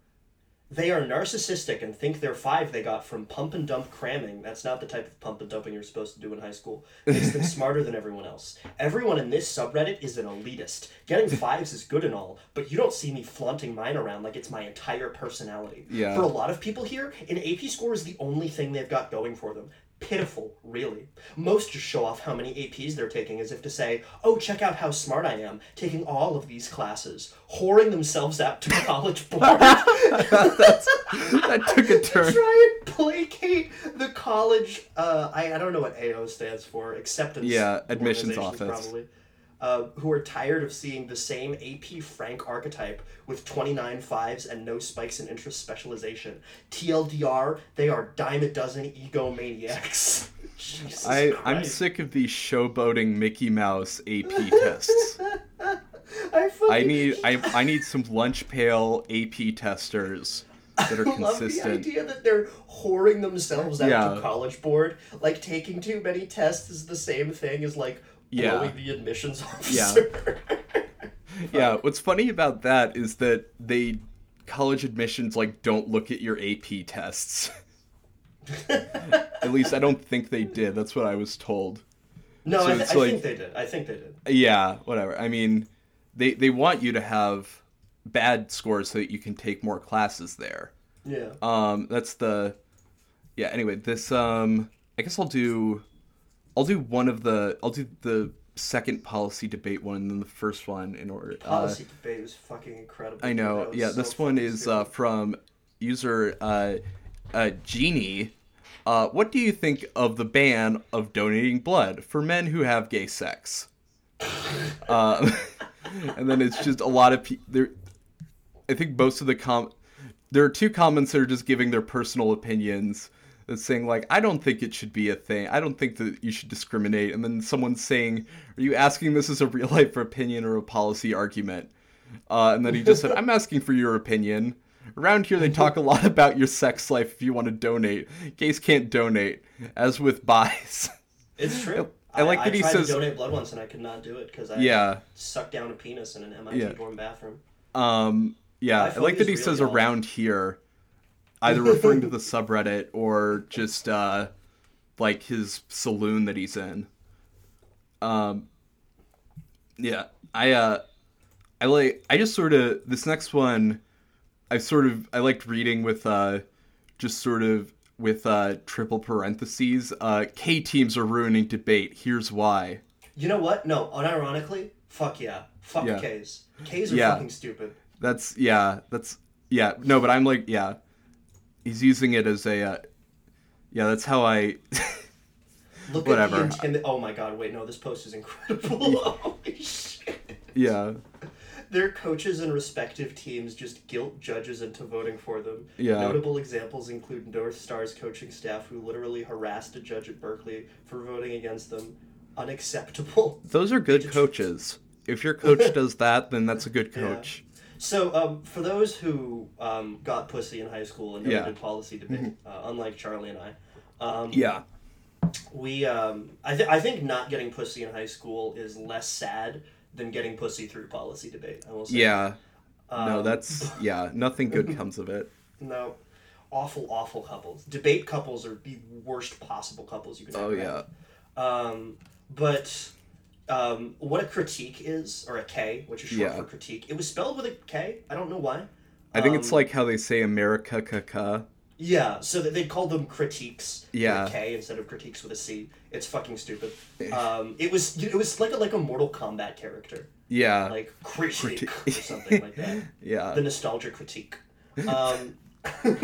they are narcissistic and think they're five they got from pump and dump cramming. That's not the type of pump and dumping you're supposed to do in high school. Makes them smarter than everyone else. Everyone in this subreddit is an elitist. Getting fives is good and all, but you don't see me flaunting mine around like it's my entire personality. Yeah. For a lot of people here, an AP score is the only thing they've got going for them. Pitiful, really. Most just show off how many APs they're taking as if to say, oh, check out how smart I am, taking all of these classes, whoring themselves out to college board. That took a turn. Try and placate the college, uh, I, I don't know what AO stands for, acceptance. Yeah, admissions office. Probably. Uh, who are tired of seeing the same AP Frank archetype with 29 fives and no spikes in interest specialization. TLDR, they are dime a dozen egomaniacs. Jesus I I'm sick of these showboating Mickey Mouse AP tests. I fucking I need I I need some lunch pail AP testers that are consistent. I love the idea that they're whoring themselves out Yeah. to college board. Like taking too many tests is the same thing as like Yeah. the admissions officer. Yeah, yeah. what's funny about that is that they college admissions like don't look at your AP tests. at least I don't think they did. That's what I was told. no, So I, th- I like- think they did. I think they did. Yeah, whatever. I mean, they they want you to have bad scores so that you can take more classes there. Yeah. Um, that's the yeah. Anyway, this um, I guess I'll do, I'll do one of the I'll do the second policy debate one and then the first one in order. Uh, Policy debate was fucking incredible. I know. Yeah, so this one is uh, from user uh, uh, Genie. Uh, what do you think of the ban of donating blood for men who have gay sex? um, and then it's just a lot of people. There, I think most of the com. There are two comments that are just giving their personal opinions. That's saying like, I don't think it should be a thing. I don't think that you should discriminate. And then someone's saying, Are you asking this as a real life opinion or a policy argument? Uh, and then he just said, I'm asking for your opinion. Around here, they talk a lot about your sex life if you want to donate. Gays can't donate, as with bis. It's true. I like that he tried says- to donate blood once and I could not do it because I Yeah. sucked down a penis in an MIT Yeah. dorm bathroom. Um, yeah, I I like that he says really odd. around here, either referring to the subreddit or just uh, like his saloon that he's in. Um, yeah, I uh, I like I just sort of this next one, I sort of I liked reading with uh, just sort of with uh triple parentheses. Uh, K teams are ruining debate. Here's why. You know what? No, unironically, fuck yeah. Fuck Yeah. K's. K's are Yeah. fucking stupid. That's yeah. That's yeah. No, but I'm like yeah. He's using it as a uh, yeah. That's how I. Look Whatever. at the intimi- Oh my god, wait, no, this post is incredible. Holy shit. yeah. Their coaches and respective teams just guilt judges into voting for them. Yeah. Notable examples include North Star's coaching staff who literally harassed a judge at Berkeley for voting against them. Unacceptable. Those are good coaches. If your coach does that, then that's a good coach. So, um, for those who um, got pussy in high school and never Yeah. did policy debate, uh, unlike Charlie and I, um, Yeah. we um, I, th- I think not getting pussy in high school is less sad than getting pussy through policy debate. I will say. Yeah. no, Um, that's yeah. Nothing good comes of it. No, awful, awful couples. Debate couples are the worst possible couples you can. Oh ever yeah. have. Um, but um, what a critique is, or a K, which is short Yeah. for critique. It was spelled with a K. I don't know why. I think it's Um, like how they say America caca. Yeah, so they called them critiques Yeah. with a K instead of critiques with a C. It's fucking stupid. Um, it was it was like a like a Mortal Kombat character, Yeah. like critique Criti- or something like that. yeah. The nostalgia critique. Um, He's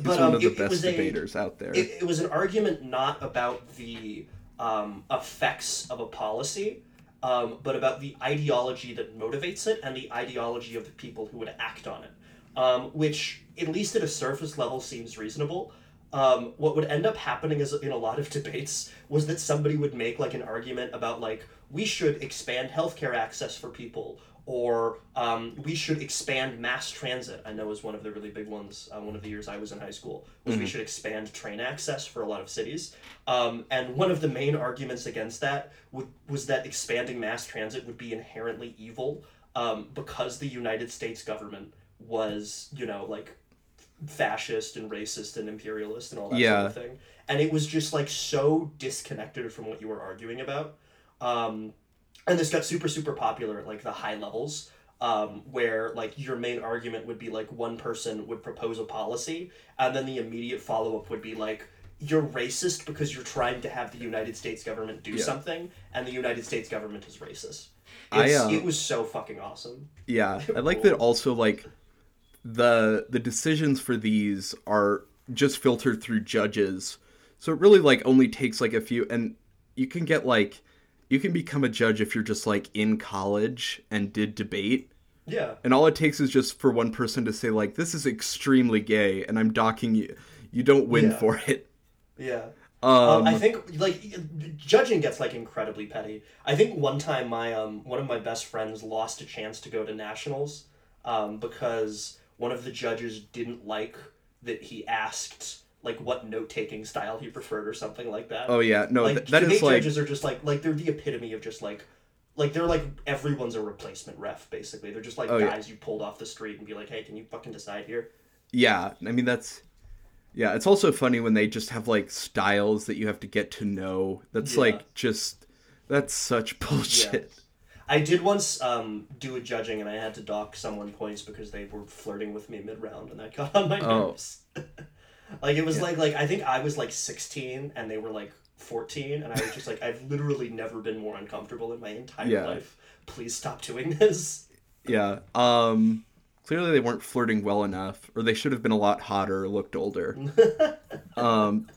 but one um, of the it, it best was a, debaters out there. it, it was an argument not about the um, effects of a policy, um, but about the ideology that motivates it and the ideology of the people who would act on it. Um, which, at least at a surface level, seems reasonable. Um, what would end up happening is in a lot of debates was that somebody would make like an argument about like we should expand healthcare access for people or um, we should expand mass transit. I know is one of the really big ones. Uh, one of the years I was in high school was we should expand train access for a lot of cities. Um, and one of the main arguments against that would, was that expanding mass transit would be inherently evil um, because the United States government was, you know, like fascist and racist and imperialist and all that Yeah. sort of thing. And it was just like so disconnected from what you were arguing about. And this got super super popular at like the high levels um, where like your main argument would be like one person would propose a policy and then the immediate follow-up would be like you're racist because you're trying to have the united states government do Yeah. something and the united states government is racist I, uh, it was so fucking awesome Yeah, I like that also like the the decisions for these are just filtered through judges. So it really like only takes like a few and you can get like you can become a judge if you're just like in college and did debate. yeah And all it takes is just for one person to say like this is extremely gay and I'm docking you. You don't win Yeah. for it. yeah Um, Um, I think like judging gets like incredibly petty. I think one time my um one of my best friends lost a chance to go to nationals, um, because one of the judges didn't like that he asked like what note taking style he preferred or something like that. oh yeah, no, like th- that is like judges are just like like they're the epitome of just like like they're like everyone's a replacement ref basically. They're just like Oh, yeah. guys you pulled off the street and be like, hey, can you fucking decide here? yeah. I mean that's yeah. It's also funny when they just have like styles that you have to get to know. That's Yeah. like just that's such bullshit. I did once um, do a judging and I had to dock someone points because they were flirting with me mid round and that got on my Oh. like it was like like I think I was like sixteen and they were like fourteen and I was just like I've literally never been more uncomfortable in my entire Yeah. life. Please stop doing this. Yeah. Um clearly they weren't flirting well enough or they should have been a lot hotter or looked older. um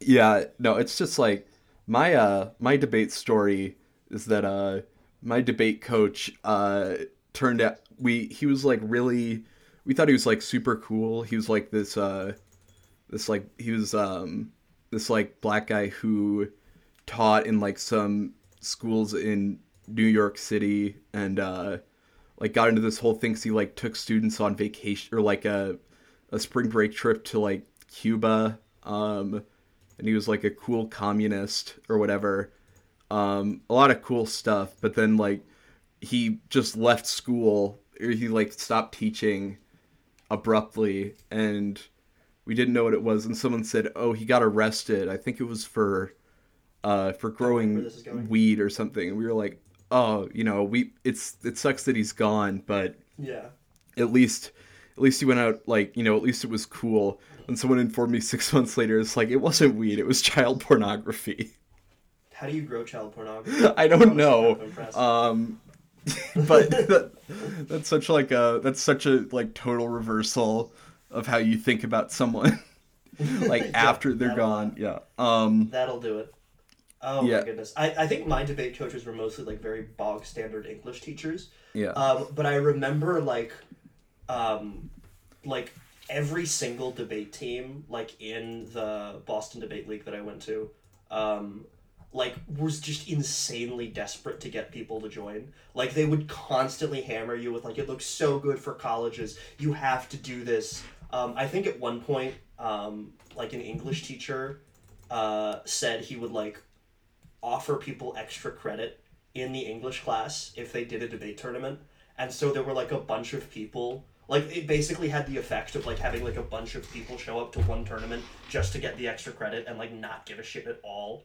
yeah, no, it's just like my uh my debate story is that uh my debate coach uh turned out we he was like really we thought he was like super cool. He was like this uh this like he was um this like black guy who taught in like some schools in New York City and uh like got into this whole thing 'cause he like took students on vacation or like a a spring break trip to like Cuba um and he was like a cool communist or whatever um a lot of cool stuff but then like he just left school or he like stopped teaching abruptly and we didn't know what it was and someone said oh he got arrested. I think it was for uh for growing this is going. weed or something. And we were like oh you know we it's it sucks that he's gone but Yeah. at least at least he went out like you know at least it was cool. And someone informed me six months later it's like it wasn't weed it was child pornography. How do you grow child pornography? i don't know. um but that, that's such like a that's such a like total reversal of how you think about someone like Yeah, after they're gone yeah um That'll do it. Oh Yeah. my goodness. I, I think my debate coaches were mostly like very bog standard English teachers. yeah Um, but I remember like, um, like every single debate team like in the Boston Debate League that I went to, um, like was just insanely desperate to get people to join. Like they would constantly hammer you with like it looks so good for colleges. You have to do this. Um, I think at one point, um, like an English teacher, uh, said he would like offer people extra credit in the English class if they did a debate tournament. And so there were like a bunch of people like it basically had the effect of like having like a bunch of people show up to one tournament just to get the extra credit and like not give a shit at all.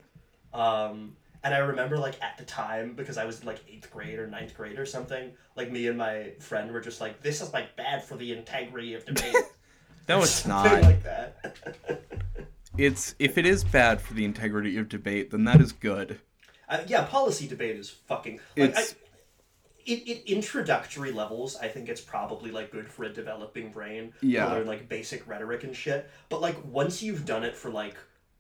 Um and I remember like at the time because I was in like eighth grade or ninth grade or something, like me and my friend were just like, This is like bad for the integrity of debate. no it's not like that. it's if it is bad for the integrity of debate then that is good Uh, yeah, policy debate is fucking. Like, It's- I, it, it introductory levels, I think it's probably like good for a developing brain Yeah. to learn like basic rhetoric and shit. But like once you've done it for like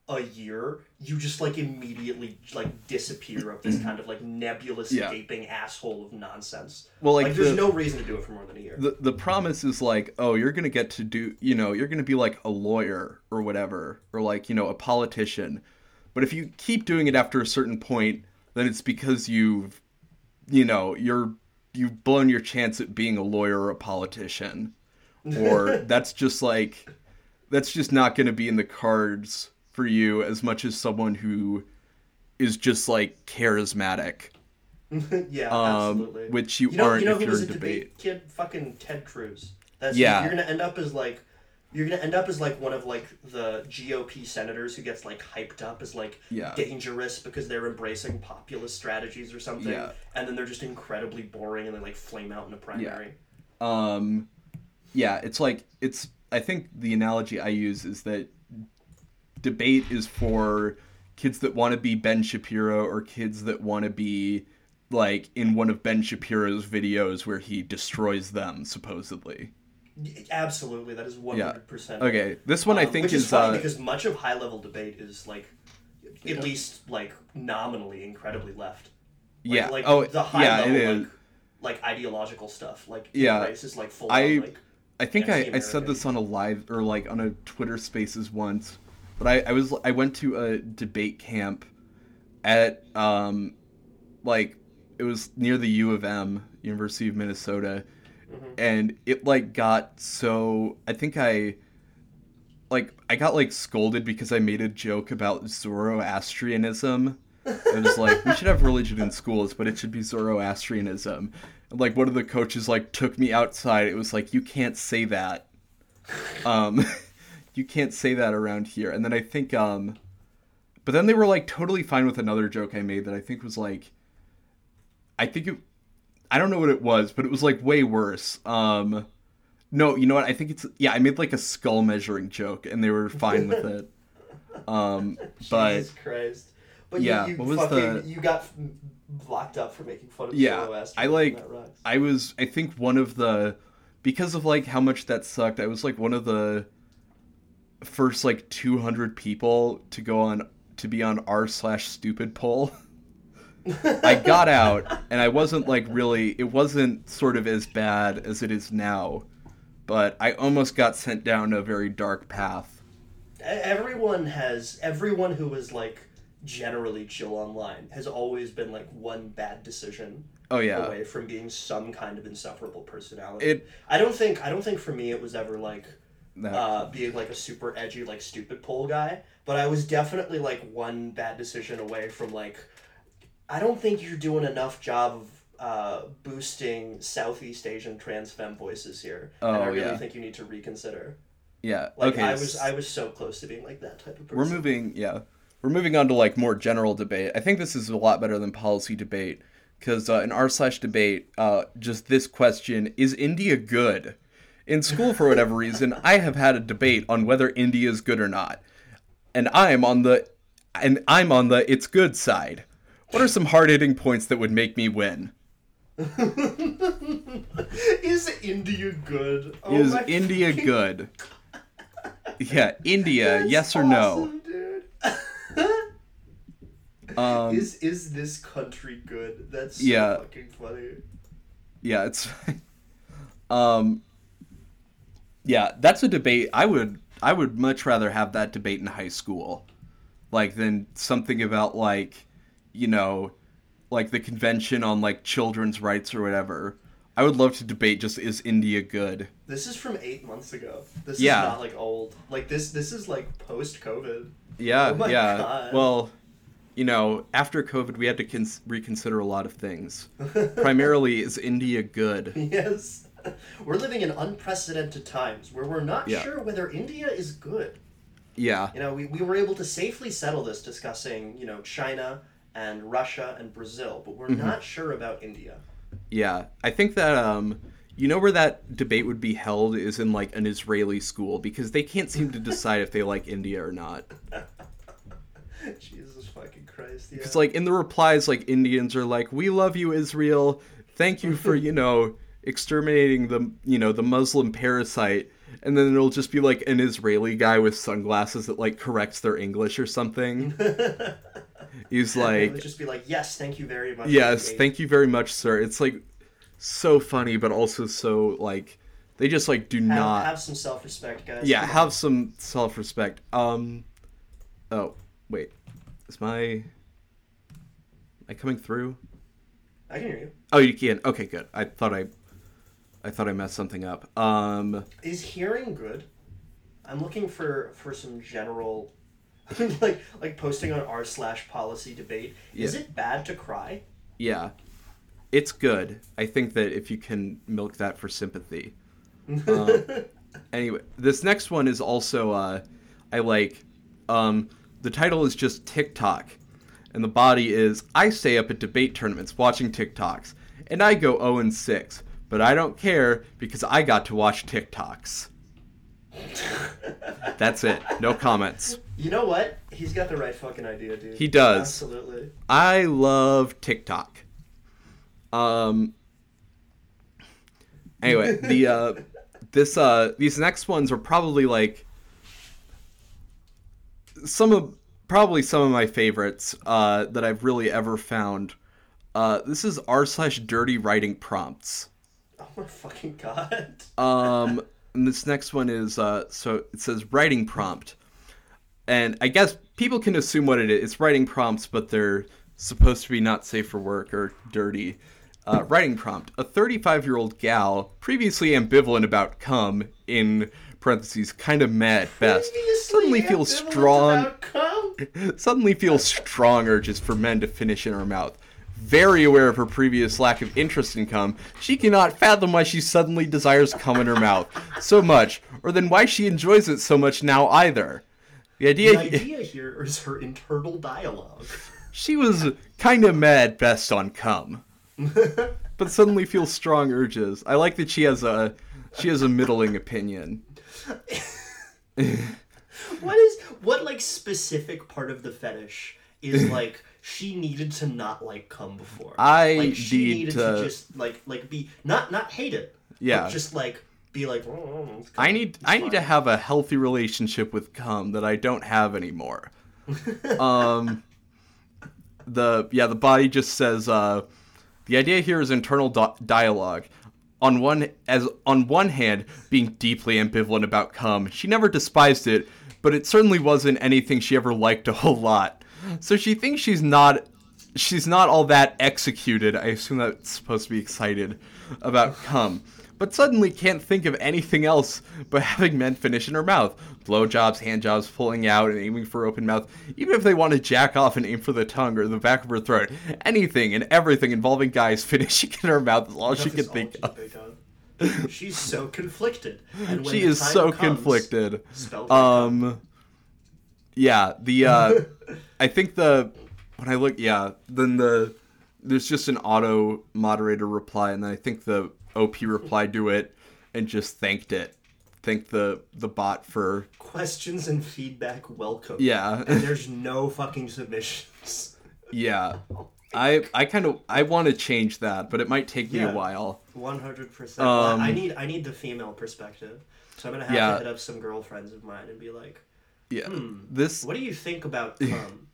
a year, you just like immediately like disappear of this mm-hmm. kind of like nebulous Yeah. gaping asshole of nonsense. well like, Like, there's the, no reason to do it for more than a year. the the promise is like oh you're gonna get to do you know you're gonna be like a lawyer or whatever or like you know a politician but if you keep doing it after a certain point then it's because you've you know you're you've blown your chance at being a lawyer or a politician or that's just like that's just not gonna be in the cards for you as much as someone who is just like charismatic yeah, um, absolutely. which you, you know, aren't you know if you're in a debate. debate kid? Fucking Ted Cruz. That's Yeah. You're gonna end up as like, you're gonna end up as like one of like the GOP senators who gets like hyped up as like Yeah. dangerous because they're embracing populist strategies or something, Yeah. and then they're just incredibly boring and they like flame out in a primary. um yeah it's like it's i think the analogy i use is that debate is for kids that want to be ben shapiro or kids that want to be like in one of ben shapiro's videos where he destroys them supposedly Absolutely, that is one hundred percent. okay this one i Um, think which is, is, funny uh because much of high level debate is like, at least like nominally incredibly left. Like, yeah like oh the high yeah level it is like, like ideological stuff. Like Yeah. race is like full I- on like I think I, I said this on a live or like on a Twitter Spaces once, but I, I was I went to a debate camp at um like it was near the U of M, University of Minnesota, and it like got so I think I like I got like scolded because I made a joke about Zoroastrianism. It was like we should have religion in schools, but it should be Zoroastrianism. And like one of the coaches like took me outside. It was like you can't say that. Um you can't say that around here. And then I think um but then they were like totally fine with another joke I made that I think was like I think it I don't know what it was, but it was like way worse. Um no, you know what? I think it's yeah, I made like a skull measuring joke and they were fine with it. Um but Jesus Christ. But Yeah, you, you what was fucking the- you got locked up for making fun of Yeah. I like- I was I think one of the because of like how much that sucked, I was like one of the first like 200 people to go on to be on r slash stupidpol. I got out and I wasn't like really it wasn't sort of as bad as it is now, but I almost got sent down a very dark path. Everyone has everyone who is like generally chill online has always been like one bad decision Oh yeah. away from being some kind of insufferable personality. It I don't think I don't think for me it was ever like uh, being like a super edgy like stupidpol guy, but I was definitely like one bad decision away from like I don't think you're doing enough job of uh, boosting Southeast Asian trans femme voices here, and I Oh, really yeah. think you need to reconsider. yeah. Like okay. I was I was so close to being like that type of person. We're moving, yeah. We're moving on to like more general debate. I think this is a lot better than policy debate because uh, in r slash debate, uh, just this question: Is India good? In school, for whatever reason, I have had a debate on whether India is good or not, and I'm on the, and I'm on the it's good side. What are some hard hitting points that would make me win? Is India good? Oh is India fucking- good? Yeah, India, That's yes or no? awesome, dude. Um, is is this country good? That's so Yeah. fucking funny. yeah it's um yeah that's a debate i would i would much rather have that debate in high school like than something about like you know like the convention on like children's rights or whatever i would love to debate just is india good This is from eight months ago. This Yeah. is not like old. Like this this is like post COVID. yeah Oh my yeah God. well you know after covid we had to cons- reconsider a lot of things primarily is india good yes. We're living in unprecedented times where we're not Yeah. sure whether India is good. yeah You know, we, we were able to safely settle this discussing, you know, China and Russia and Brazil, but we're Mm-hmm. not sure about India. Yeah, I think that um, you know where that debate would be held is in like an Israeli school because they can't seem to decide if they like India or not. Jesus fucking Christ. Yeah. Because like in the replies, like Indians are like, "We love you, Israel. Thank you for you know exterminating the you know the Muslim parasite." And then it'll just be like an Israeli guy with sunglasses that like corrects their English or something. He's like, just be like, yes, thank you very much. Yes, thank you very much, sir. It's like so funny, but also so like they just like do Have, not. have some self respect, guys. yeah, have some self respect. Um, oh wait, is my am I coming through? I can hear you. Oh, you can. Okay, good. I thought I, I thought I messed something up. Um, Is hearing good? I'm looking for for some general, like like posting on r slash policy debate. Is Yeah. it bad to cry? yeah, it's good. I think that if you can milk that for sympathy. Um, anyway, this next one is also uh, I like. Um, the title is just TikTok, and the body is I stay up at debate tournaments watching TikToks, and I go 0 and 6, but I don't care because I got to watch TikToks. That's it. No comments. You know what? He's got the right fucking idea, dude. He does. Absolutely. I love TikTok. Um. Anyway, the uh, this uh, these next ones are probably like some of probably some of my favorites uh, that I've really ever found. Uh, this is r slash dirty writing prompts. My fucking god. Um, and this next one is uh, so it says writing prompt. and I guess people can assume what it is. It's writing prompts, but they're supposed to be not safe for work or dirty. Uh, writing prompt: A 35-year-old gal, previously ambivalent about cum, in parentheses, kind of mad at best, suddenly feels strong. suddenly feels strong urges for men to finish in her mouth. Very aware of her previous lack of interest in cum, she cannot fathom why she suddenly desires cum in her mouth so much, or then why she enjoys it so much now either. The idea, The idea here is her internal dialogue. she was kind of mad best on cum, but suddenly feels strong urges. I like that she has a she has a middling opinion. What is what like specific part of the fetish is like she needed to not like come before? I like she need needed to- to... just like like be not not hate it. Yeah. just like be like. "Oh, oh, it's. I need I need to have a healthy relationship with cum that I don't have anymore. um the yeah, the body just says uh the idea here is internal di- dialogue. On one as on one hand, being deeply ambivalent about cum, she never despised it, but it certainly wasn't anything she ever liked a whole lot. So she thinks she's not she's not all that executed. I assume that's supposed to be excited about cum. But suddenly can't think of anything else but having men finish in her mouth. Blowjobs, handjobs, pulling out, and aiming for open mouth. Even if they want to jack off and aim for the tongue or the back of her throat. Anything and everything involving guys finishing in her mouth is all she That can all think she of. can think of. She's so conflicted. She is so comes, conflicted. spell her cum. Um, yeah, the uh, I think the when I look, yeah, then the there's just an auto moderator reply, and then I think the OP replied to it and just thanked it, thanked the the bot for questions and feedback welcome. yeah, And there's no fucking submissions. yeah. I I kind of I want to change that, but it might take me Yeah. a while. One hundred percent. Um, I need I need the female perspective. So I'm gonna have Yeah. to hit up some girlfriends of mine and be like, Yeah, Hmm. this "What do you think about cum?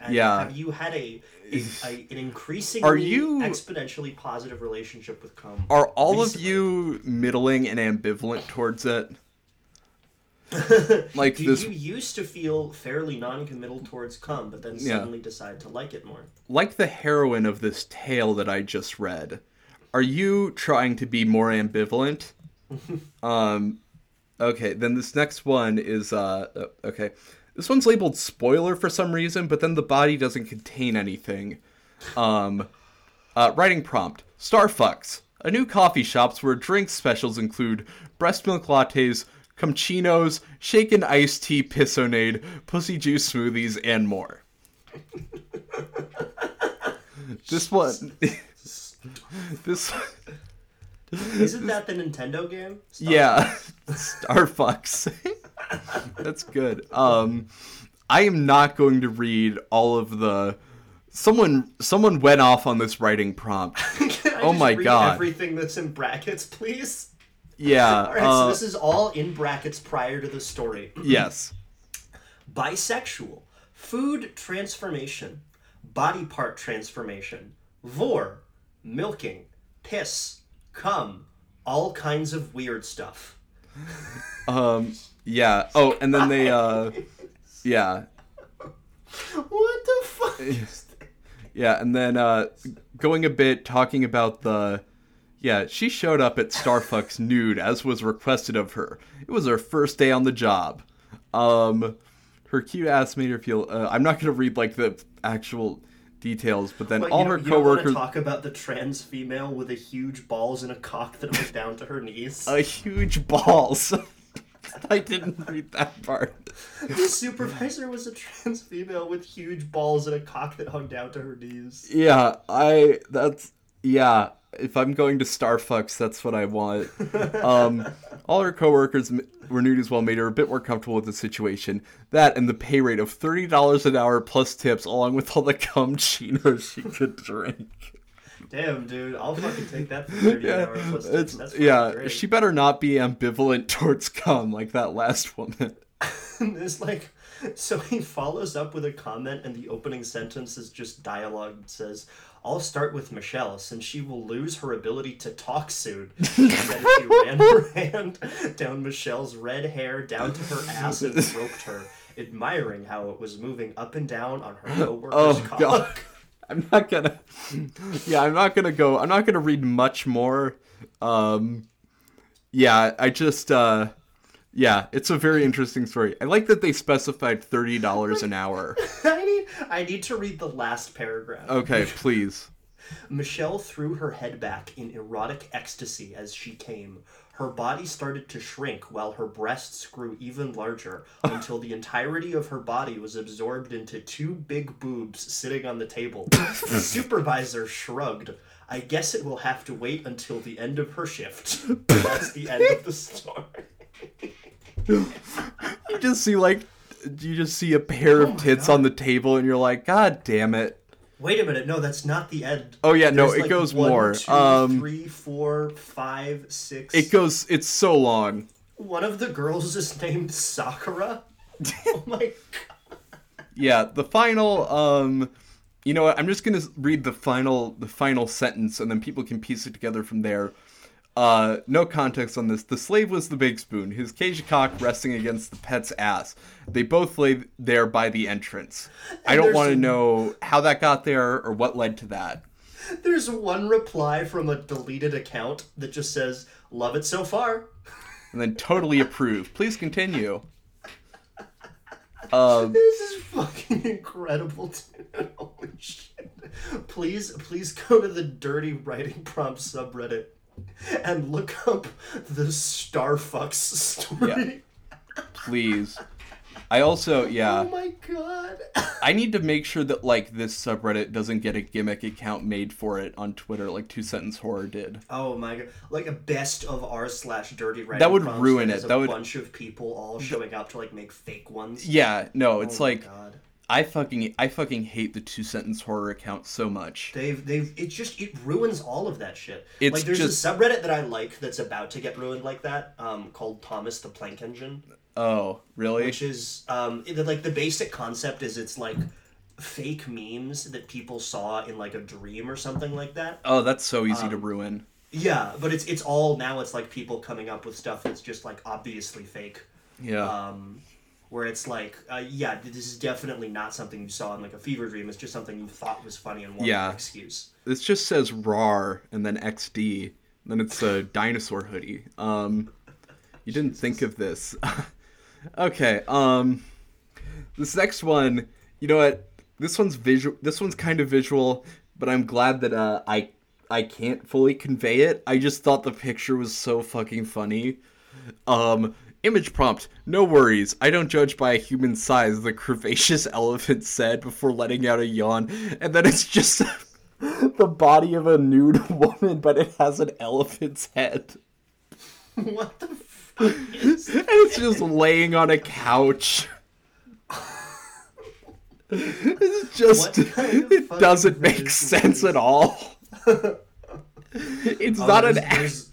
And Yeah. Have you had a, a, a an increasingly Are you- exponentially positive relationship with cum? are all of you middling and ambivalent towards it. like Do this you used to feel fairly non-committal towards cum, but then Yeah. suddenly decide to like it more? like the heroine of this tale that I just read, are you trying to be more ambivalent? um, okay, then this next one is uh, uh, okay. This one's labeled spoiler for some reason, but then the body doesn't contain anything. Um, uh, writing prompt: Starfucks, a new coffee shops where drink specials include breast milk lattes, cappuccinos, shaken iced tea, pissonade, pussy juice smoothies, and more. this one, this, Isn't that the Nintendo game? Yeah. Star- yeah, Starfucks. That's good. Um, I am not going to read all of the. Someone, someone went off on this writing prompt. Oh my read God. Everything that's in brackets, please. Yeah. All right, uh, so this is all in brackets prior to the story. yes. Bisexual, food transformation, body part transformation, vore, milking, piss, cum, all kinds of weird stuff. Um. Yeah. Oh, and then they. Uh. Yeah. What the fuck? Yeah, and then uh, going a bit talking about the. Yeah, she showed up at Starfucks nude as was requested of her. It was her first day on the job. Um, her cute ass made her feel. Uh, I'm not gonna read like the actual details, but then But all her you don't want to coworkers. talk about the trans female with a huge balls and a cock that went down to her knees. A huge balls. I didn't read that part. the supervisor was a trans female with huge balls and a cock that hung down to her knees. Yeah, I. That's. Yeah, if I'm going to Starfucks, that's what I want. Um, all her coworkers renewed as well, made her a bit more comfortable with the situation. That and the pay rate of thirty dollars an hour plus tips, along with all the cum chinos she could drink. Damn, dude, I'll fucking take that for 30 Yeah, an hour plus tips. That's yeah. great. She better not be ambivalent towards cum like that last woman. it's like, so he follows up with a comment, and the opening sentence is just dialogue that says, I'll start with Michelle, since she will lose her ability to talk soon. And then she ran her hand down Michelle's red hair down to her ass and stroked her. admiring how it was moving up and down on her coworker's Oh cock. god. I'm not gonna Yeah, I'm not gonna go I'm not gonna read much more. Um Yeah, I just uh yeah, it's a very interesting story. I like that they specified thirty dollars an hour. I need I need to read the last paragraph. Okay, please. Michelle threw her head back in erotic ecstasy as she came. Her body started to shrink while her breasts grew even larger until the entirety of her body was absorbed into two big boobs sitting on the table. the supervisor shrugged. I guess it will have to wait until the end of her shift. That's the end of the story. You just see like you just see a pair Oh of tits God. on the table and you're like, God damn it. Wait a minute, no, that's not the end. Oh yeah, no, it like, goes one, more. two, um three, four, five, six. it goes it's so long. One of the girls is named Sakura. oh my god. Yeah, the final um you know what? I'm just going to read the final the final sentence and then people can piece it together from there. Uh no context on this. The slave was the big spoon, his cage cock resting against the pet's ass. They both lay there by the entrance. I don't want to know how that got there or what led to that. There's one reply from a deleted account that just says, Love it so far. And then totally approved. Please continue. Um This is fucking incredible, dude. Holy shit. Please, please go to the dirty writing prompt subreddit and look up the Starfucks story. please. I also yeah. Oh my god. I need to make sure that like this subreddit doesn't get a gimmick account made for it on Twitter, like Two Sentence Horror did. Oh my god! Like a best of r slash dirty writing. That would ruin it. A That would- bunch of people all showing up to like make fake ones. Yeah, no, oh it's Oh my like God. I fucking I fucking hate the Two Sentence Horror account so much. They've they've it just it ruins all of that shit. It's like there's just- a subreddit that I like that's about to get ruined like that, um, called Thomas the Plank Engine, Oh, really? which is um it, like the basic concept is it's like fake memes that people saw in like a dream or something like that. Oh, that's so easy Um, to ruin. Yeah, but it's it's all now it's like people coming up with stuff that's just like obviously fake. Yeah. um, where it's like, uh, yeah, this is definitely not something you saw in like a fever dream. It's just something you thought was funny and wanted Yeah. an excuse. this just says RAR and then XD. Then it's a dinosaur hoodie. Um you didn't think of this. okay, um this next one, you know what? This one's visual this one's kind of visual, but I'm glad that uh I I can't fully convey it. I just thought the picture was so fucking funny. Um Image prompt, no worries. I don't judge by a human size, the curvaceous elephant said before letting out a yawn. And then it's just the body of a nude woman, but it has an elephant's head. what the fuck is And it's just laying on a couch. It's just kind of it doesn't make sense at all. It's Oh, not an there's-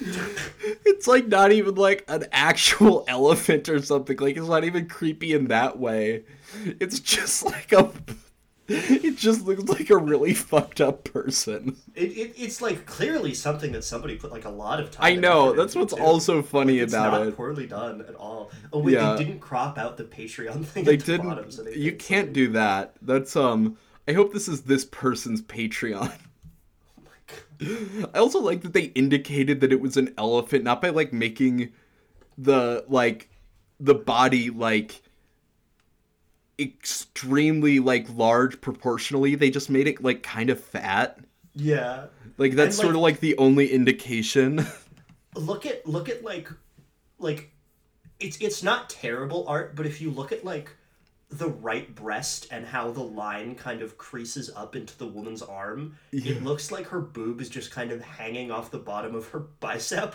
it's like not even like an actual elephant or something. Like it's not even creepy in that way. It's just like a it just looks like a really fucked up person. It, it, it's like clearly something that somebody put like a lot of time. I know, that's what's also funny It's about not it. poorly done at all. Oh wait, Yeah. they didn't crop out the Patreon thing. They at the didn't Bottom, so they you can't something. do that. That's um I hope this is this person's Patreon. I also like that they indicated that it was an elephant, not by like making the like the body like extremely like large proportionally. They just made it like kind of fat. Yeah. Like that's And, sort of like- like the only indication. look at look at like like it's it's not terrible art but if you look at like the right breast and how the line kind of creases up into the woman's arm it looks like her boob is just kind of hanging off the bottom of her bicep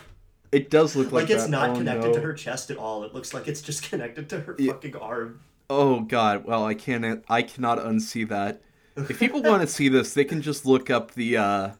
It does look like, like, it's that. not Oh, connected to her chest at all it looks like it's just connected to her Yeah. fucking arm Oh god, well I can't I cannot unsee that. If people want to see this, they can just look up the uh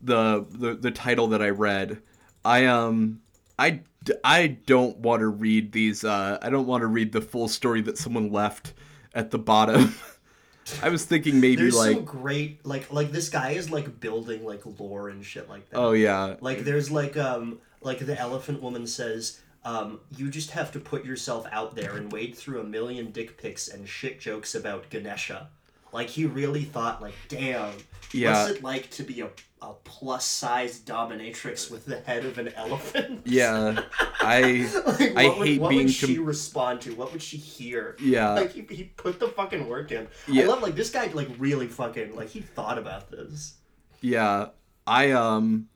the the the title that I read. I um I I don't want to read these uh I don't want to read the full story that someone left at the bottom. I was thinking maybe there's like some great like like this guy is like building like lore and shit like that oh yeah. Like there's like um like the elephant woman says, um, you just have to put yourself out there and wade through a million dick pics and shit jokes about Ganesha. Like he really thought, like, damn, Yeah. what's it like to be a, a plus size dominatrix with the head of an elephant? Yeah, I like, I what would, hate what being would she com- respond to? What would she hear? yeah Like he, he put the fucking work in. Yeah. I love like this guy like really fucking like he thought about this. yeah. I um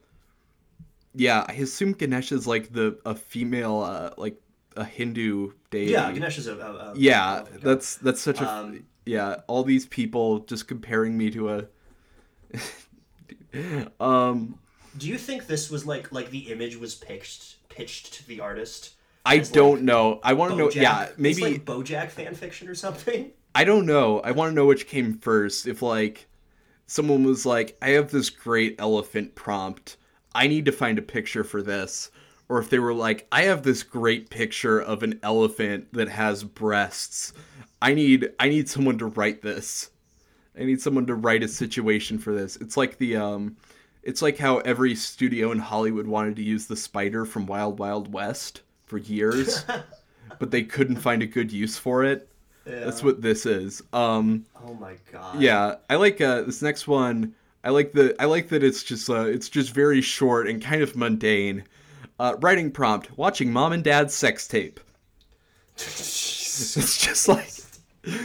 yeah. I assume Ganesh is like the a female uh like a Hindu deity. Yeah, Ganesh is a, a, a Yeah, that's that's such a Um, yeah. All these people just comparing me to a um. Do you think this was like like the image was pitched pitched to the artist? I don't like, know. I want to know. Yeah, It's maybe like BoJack fan fiction or something. I don't know. I want to know which came first. If like someone was like, "I have this great elephant prompt. I need to find a picture for this," or if they were like, "I have this great picture of an elephant that has breasts. I need I need someone to write this. I need someone to write a situation for this." It's like the um it's like how every studio in Hollywood wanted to use the spider from Wild Wild West for years, but they couldn't find a good use for it. Yeah. That's what this is. Um, Oh my god. yeah, I like uh, this next one. I like the I like that it's just uh, it's just very short and kind of mundane. Uh, writing prompt: Watching mom and dad's sex tape. It's just like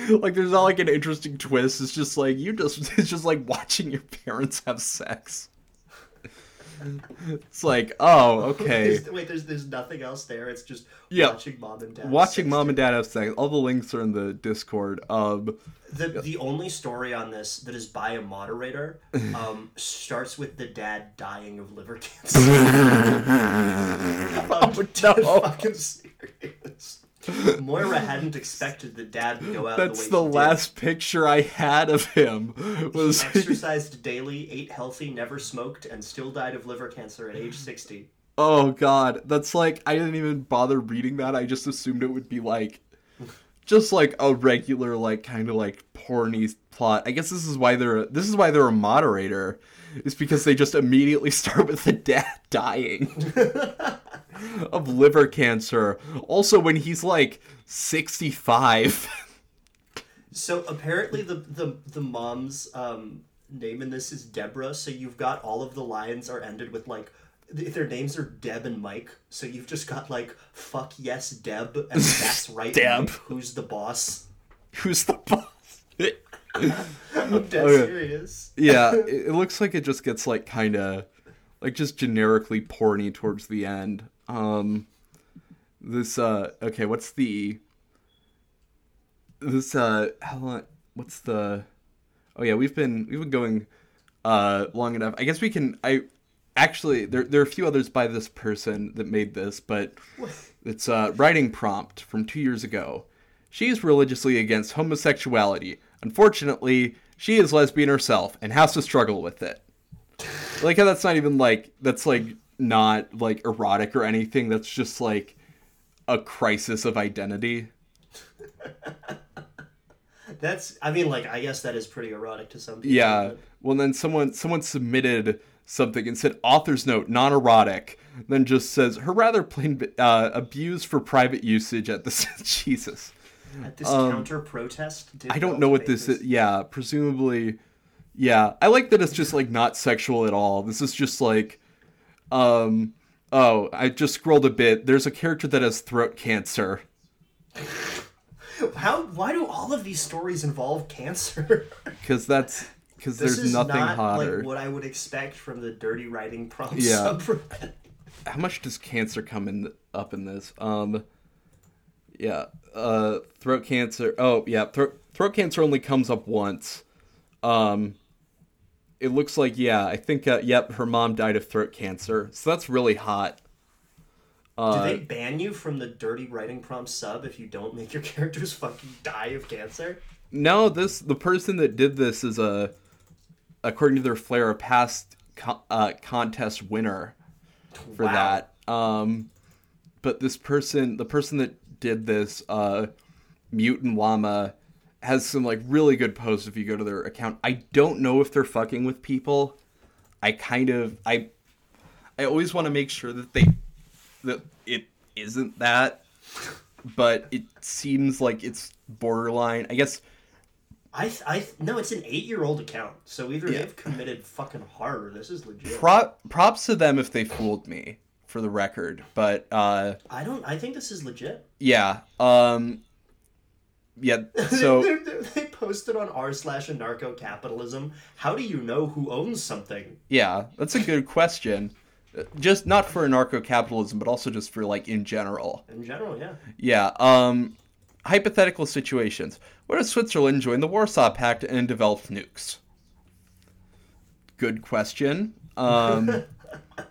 like there's not like an interesting twist. It's just like you just it's just like watching your parents have sex. It's like oh okay. There's- wait, there's there's nothing else there. It's just Yeah. watching mom and dad. Watching mom and dad have sex. All the links are in the Discord. Um, The the only story on this that is by a moderator um, starts with the dad dying of liver cancer. I'm no. fucking serious. Moira hadn't expected the dad to go out. that's the, the he last picture I had of him. Was Did. Exercised daily, ate healthy, never smoked, and still died of liver cancer at age sixty. oh god, that's like I didn't even bother reading that. I just assumed it would be like just like a regular like kind of like porny plot. I guess this is why they're this is why they're a moderator. Is because they just immediately start with the dad dying of liver cancer. Also when he's like 65. So apparently the the the mom's um, name in this is Deborah. So you've got all of the lines are ended with like th- their names are Deb and Mike. So you've just got like fuck yes Deb and that's right Deb. Mike, who's the boss. Who's the boss? I'm dead Oh, yeah. serious. yeah, it, it looks like it just gets like kind of like just generically porny towards the end. Um this uh okay, what's the this uh how long what's the Oh yeah, we've been we've been going uh long enough. I guess we can I actually there there are a few others by this person that made this, but it's a writing prompt from 2 years ago. She is religiously against homosexuality. Unfortunately, she is lesbian herself and has to struggle with it. Like how that's not even like that's like not like erotic or anything. That's just like a crisis of identity. That's I mean like I guess that is pretty erotic to some people. Yeah. but- Well, then someone someone submitted something and said author's note non-erotic. Then just says her rather plain uh, abused for private usage at the Jesus. At this counter protest. Um, I don't know what this is. Yeah, presumably. Yeah, I like that it's just like not sexual at all. This is just like, um, oh, I just scrolled a bit. There's a character that has throat cancer. How? Why do all of these stories involve cancer? because that's because there's is nothing not hotter. like what I would expect from the dirty writing prompt Yeah. How much does cancer come in up in this? Um, yeah, uh, throat cancer. Oh yeah, throat throat cancer only comes up once. Um, it looks like yeah, I think uh, yep, her mom died of throat cancer, so that's really hot. Do Uh, they ban you from the dirty writing prompt sub if you don't make your characters fucking die of cancer? No, this the person that did this is a, according to their flair, a past co- uh, contest winner for Wow. that. Um, but this person, the person that did this, uh, Mutant Llama, has some like really good posts if you go to their account. I don't know if they're fucking with people. I kind of I I always want to make sure that they that it isn't that, but it seems like it's borderline. I guess I, th- I, no, it's an eight-year-old account. So either Yeah. they've committed fucking hard, or this is legit. prop props to them if they fooled me for the record. But uh, I don't. I think this is legit. Yeah, um, yeah. So They're- they're- they posted on r slash anarcho capitalism. How do you know who owns something? yeah, that's a good question. Uh, Just not for anarcho capitalism, but also just for like in general. In general, yeah. Yeah. Um, hypothetical situations. What if Switzerland joined the Warsaw Pact and developed nukes? Good question. Um,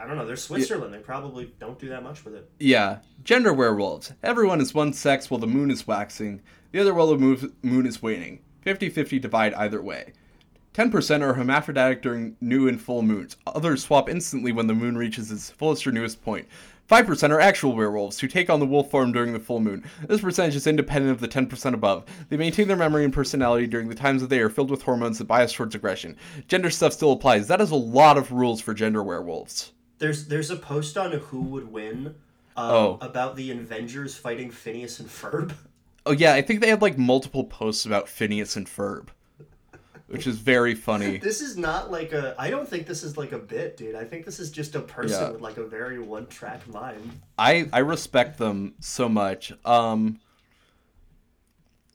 I, don't know. They're Switzerland. They probably don't do that much with it. yeah. Gender werewolves. Everyone is one sex while the moon is waxing. The other while the moon is waning. 50-50 divide either way. 10% are hermaphroditic during new and full moons. Others swap instantly when the moon reaches its fullest or newest point. 5% are actual werewolves who take on the wolf form during the full moon. This percentage is independent of the 10% above. They maintain their memory and personality during the times that they are filled with hormones that bias towards aggression. Gender stuff still applies. That is a lot of rules for gender werewolves. There's there's a post on who would win. Um, Oh. About the Avengers fighting Phineas and Ferb. Oh yeah, I think they had like multiple posts about Phineas and Ferb, which is very funny. This is not like a. I don't think this is like a bit, dude. I think this is just a person Yeah. with like a very one track mind. I I respect them so much. Um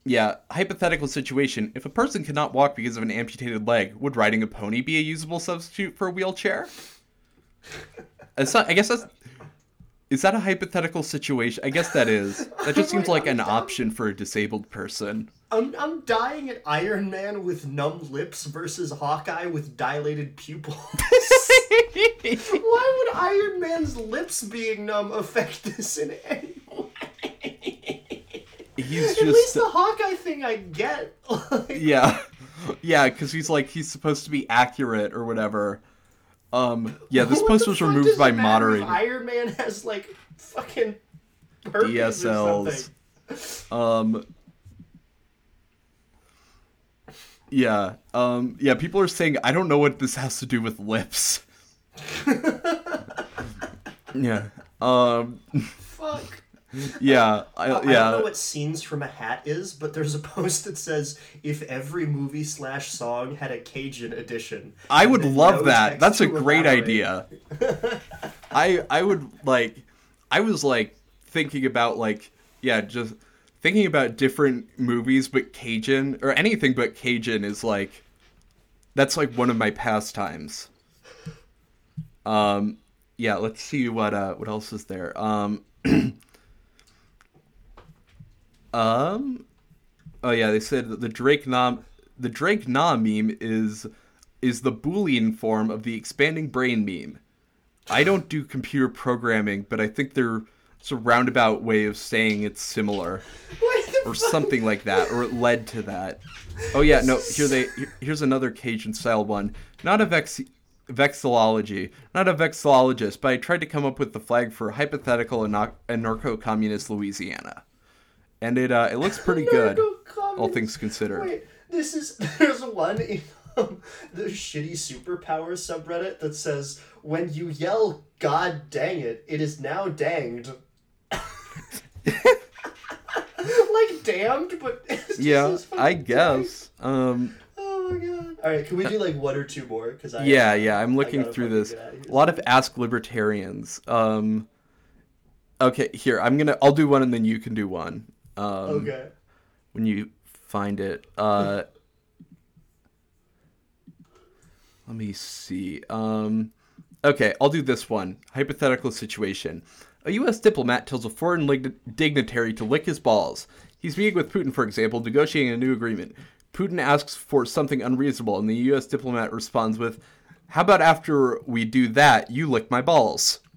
Yeah, hypothetical situation. If a person cannot walk because of an amputated leg, would riding a pony be a usable substitute for a wheelchair? It's not I guess that's is that a hypothetical situation? I guess that is. That just seems like an option for a disabled person. I'm I'm dying at Iron Man with numb lips versus Hawkeye with dilated pupils. Why would Iron Man's lips being numb affect this in any way? He's At least the Hawkeye thing I get. Like, yeah yeah because he's like he's supposed to be accurate or whatever um yeah this what post was removed by it matter if moderating Iron Man has like fucking DSLs. um yeah um yeah people are saying i don't know what this has to do with lips yeah um Fuck. Yeah I, I don't know what scenes from a hat is, but there's a post that says if every movie slash song had a Cajun edition. I would love that. That's a great idea. I I would like I was like thinking about like yeah, just thinking about different movies but Cajun or anything but Cajun is like that's like one of my pastimes. Um yeah, let's see what uh what else is there. Um Um Oh yeah, they said that the Drake Nah the Drake Nah meme is is the Boolean form of the expanding brain meme. I don't do computer programming, but I think there's a roundabout way of saying it's similar or fuck? something like that, or it led to that. Oh yeah, no. Here they here's another Cajun style one. Not a vex vexillology, not a vexillologist, but I tried to come up with the flag for hypothetical anarcho-communist Louisiana, and it uh, it looks pretty good, all things considered. Wait, this is there's one in um, the shitty superpowers subreddit that says when you yell "God dang it," it is now danged. like damned, but it's Yeah, I guess. Um, Oh my god! All right, can we do like one or two more? Because I yeah, yeah. I'm looking through this. get outta here. A lot of ask libertarians. Um, okay, here I'm gonna. I'll do one and then you can do one. Um, Okay. when you find it. Uh, let me see. Um, okay, I'll do this one. Hypothetical situation. A U.S. diplomat tells a foreign lig- dignitary to lick his balls. He's meeting with Putin, for example, negotiating a new agreement. Putin asks for something unreasonable, and the U.S. diplomat responds with, How about after we do that, you lick my balls?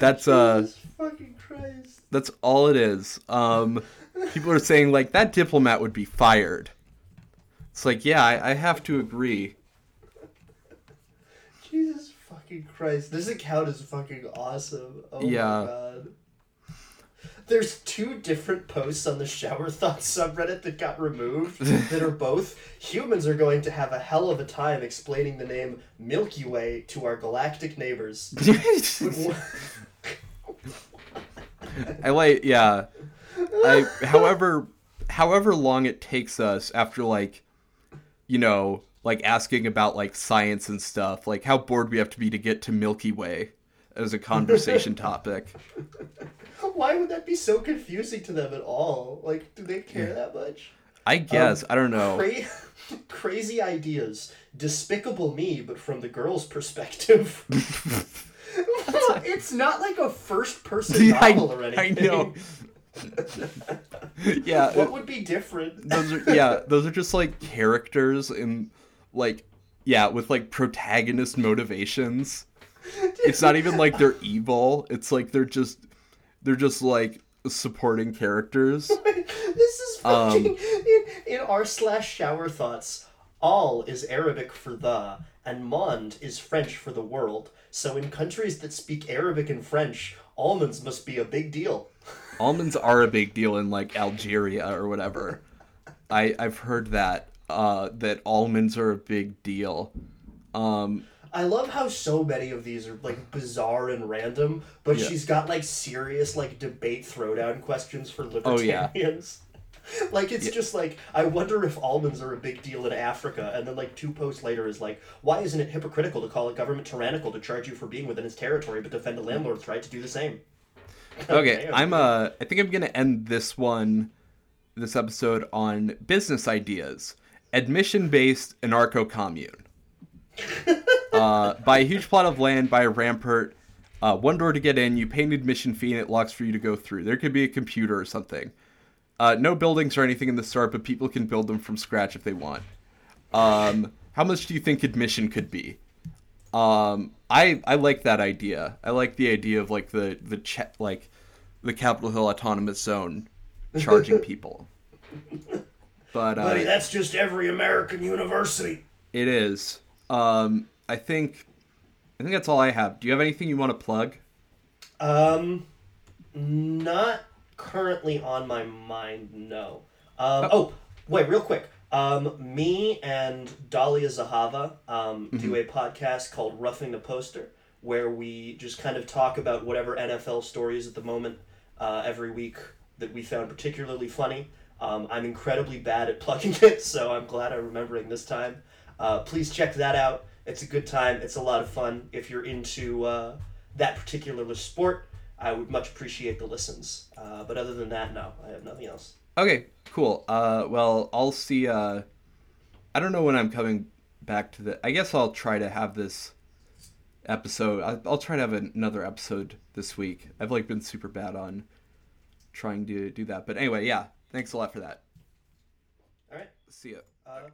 That's, uh fucking Christ! that's all it is. Um, people are saying like that diplomat would be fired. It's like, yeah, I, I have to agree. Jesus fucking Christ! This account is fucking awesome. Oh Yeah. my god. There's two different posts on the shower thoughts subreddit that got removed that are both humans are going to have a hell of a time explaining the name Milky Way to our galactic neighbors. I like yeah. I however however long it takes us after like you know, like asking about like science and stuff, like how bored we have to be to get to Milky Way as a conversation topic. Why would that be so confusing to them at all? Like, do they care that much? I um, guess, I don't know. Cra- crazy ideas. Despicable me, but from the girl's perspective. it's not like a first person I, novel or anything. I know. yeah, What would be different? those are yeah, those are just like characters in like yeah, with like protagonist motivations. It's not even like they're evil. It's like they're just they're just like supporting characters. this is Um, fucking in, in r slash shower thoughts. All is Arabic for the, and monde is French for the world. So in countries that speak Arabic and French, almonds must be a big deal. Almonds are a big deal in like Algeria or whatever. I I've heard that uh that almonds are a big deal. Um I love how so many of these are like bizarre and random, but Yeah. she's got like serious like debate throwdown questions for libertarians. Oh, yeah. like it's just like I wonder if almonds are a big deal in Africa, and then like two posts later is like, why isn't it hypocritical to call a government tyrannical to charge you for being within its territory, but defend a landlord's right to do the same? Okay, Damn. I'm uh I think I'm gonna end this one this episode on business ideas. Admission based anarcho commune. uh buy a huge plot of land, buy a rampart, uh, one door to get in, you pay an admission fee and it locks for you to go through. There could be a computer or something. Uh, no buildings or anything in the start, but people can build them from scratch if they want. Um, how much do you think admission could be? Um, I I like that idea. I like the idea of like the the ch- like the Capitol Hill Autonomous Zone charging people. But uh, Buddy, that's just every American university. it is. Um, I think I think that's all I have. Do you have anything you want to plug? Um, not currently on my mind. No. Um, oh, wait, real quick. Um, me and Dahlia Zahava um, do a podcast called Roughing the Poster, where we just kind of talk about whatever NFL stories at the moment uh, every week that we found particularly funny. Um, I'm incredibly bad at plugging it, so I'm glad I'm remembering this time. Uh, please check that out. It's a good time. It's a lot of fun. If you're into uh, that particular sport, I would much appreciate the listens. Uh, but other than that, no, I have nothing else. Okay, cool. Uh, well, I'll see. Uh, I don't know when I'm coming back to the. I guess I'll try to have this episode. I- I'll try to have another episode this week. I've like been super bad on trying to do that, but anyway, yeah. Thanks a lot for that. All right. See ya. Uh,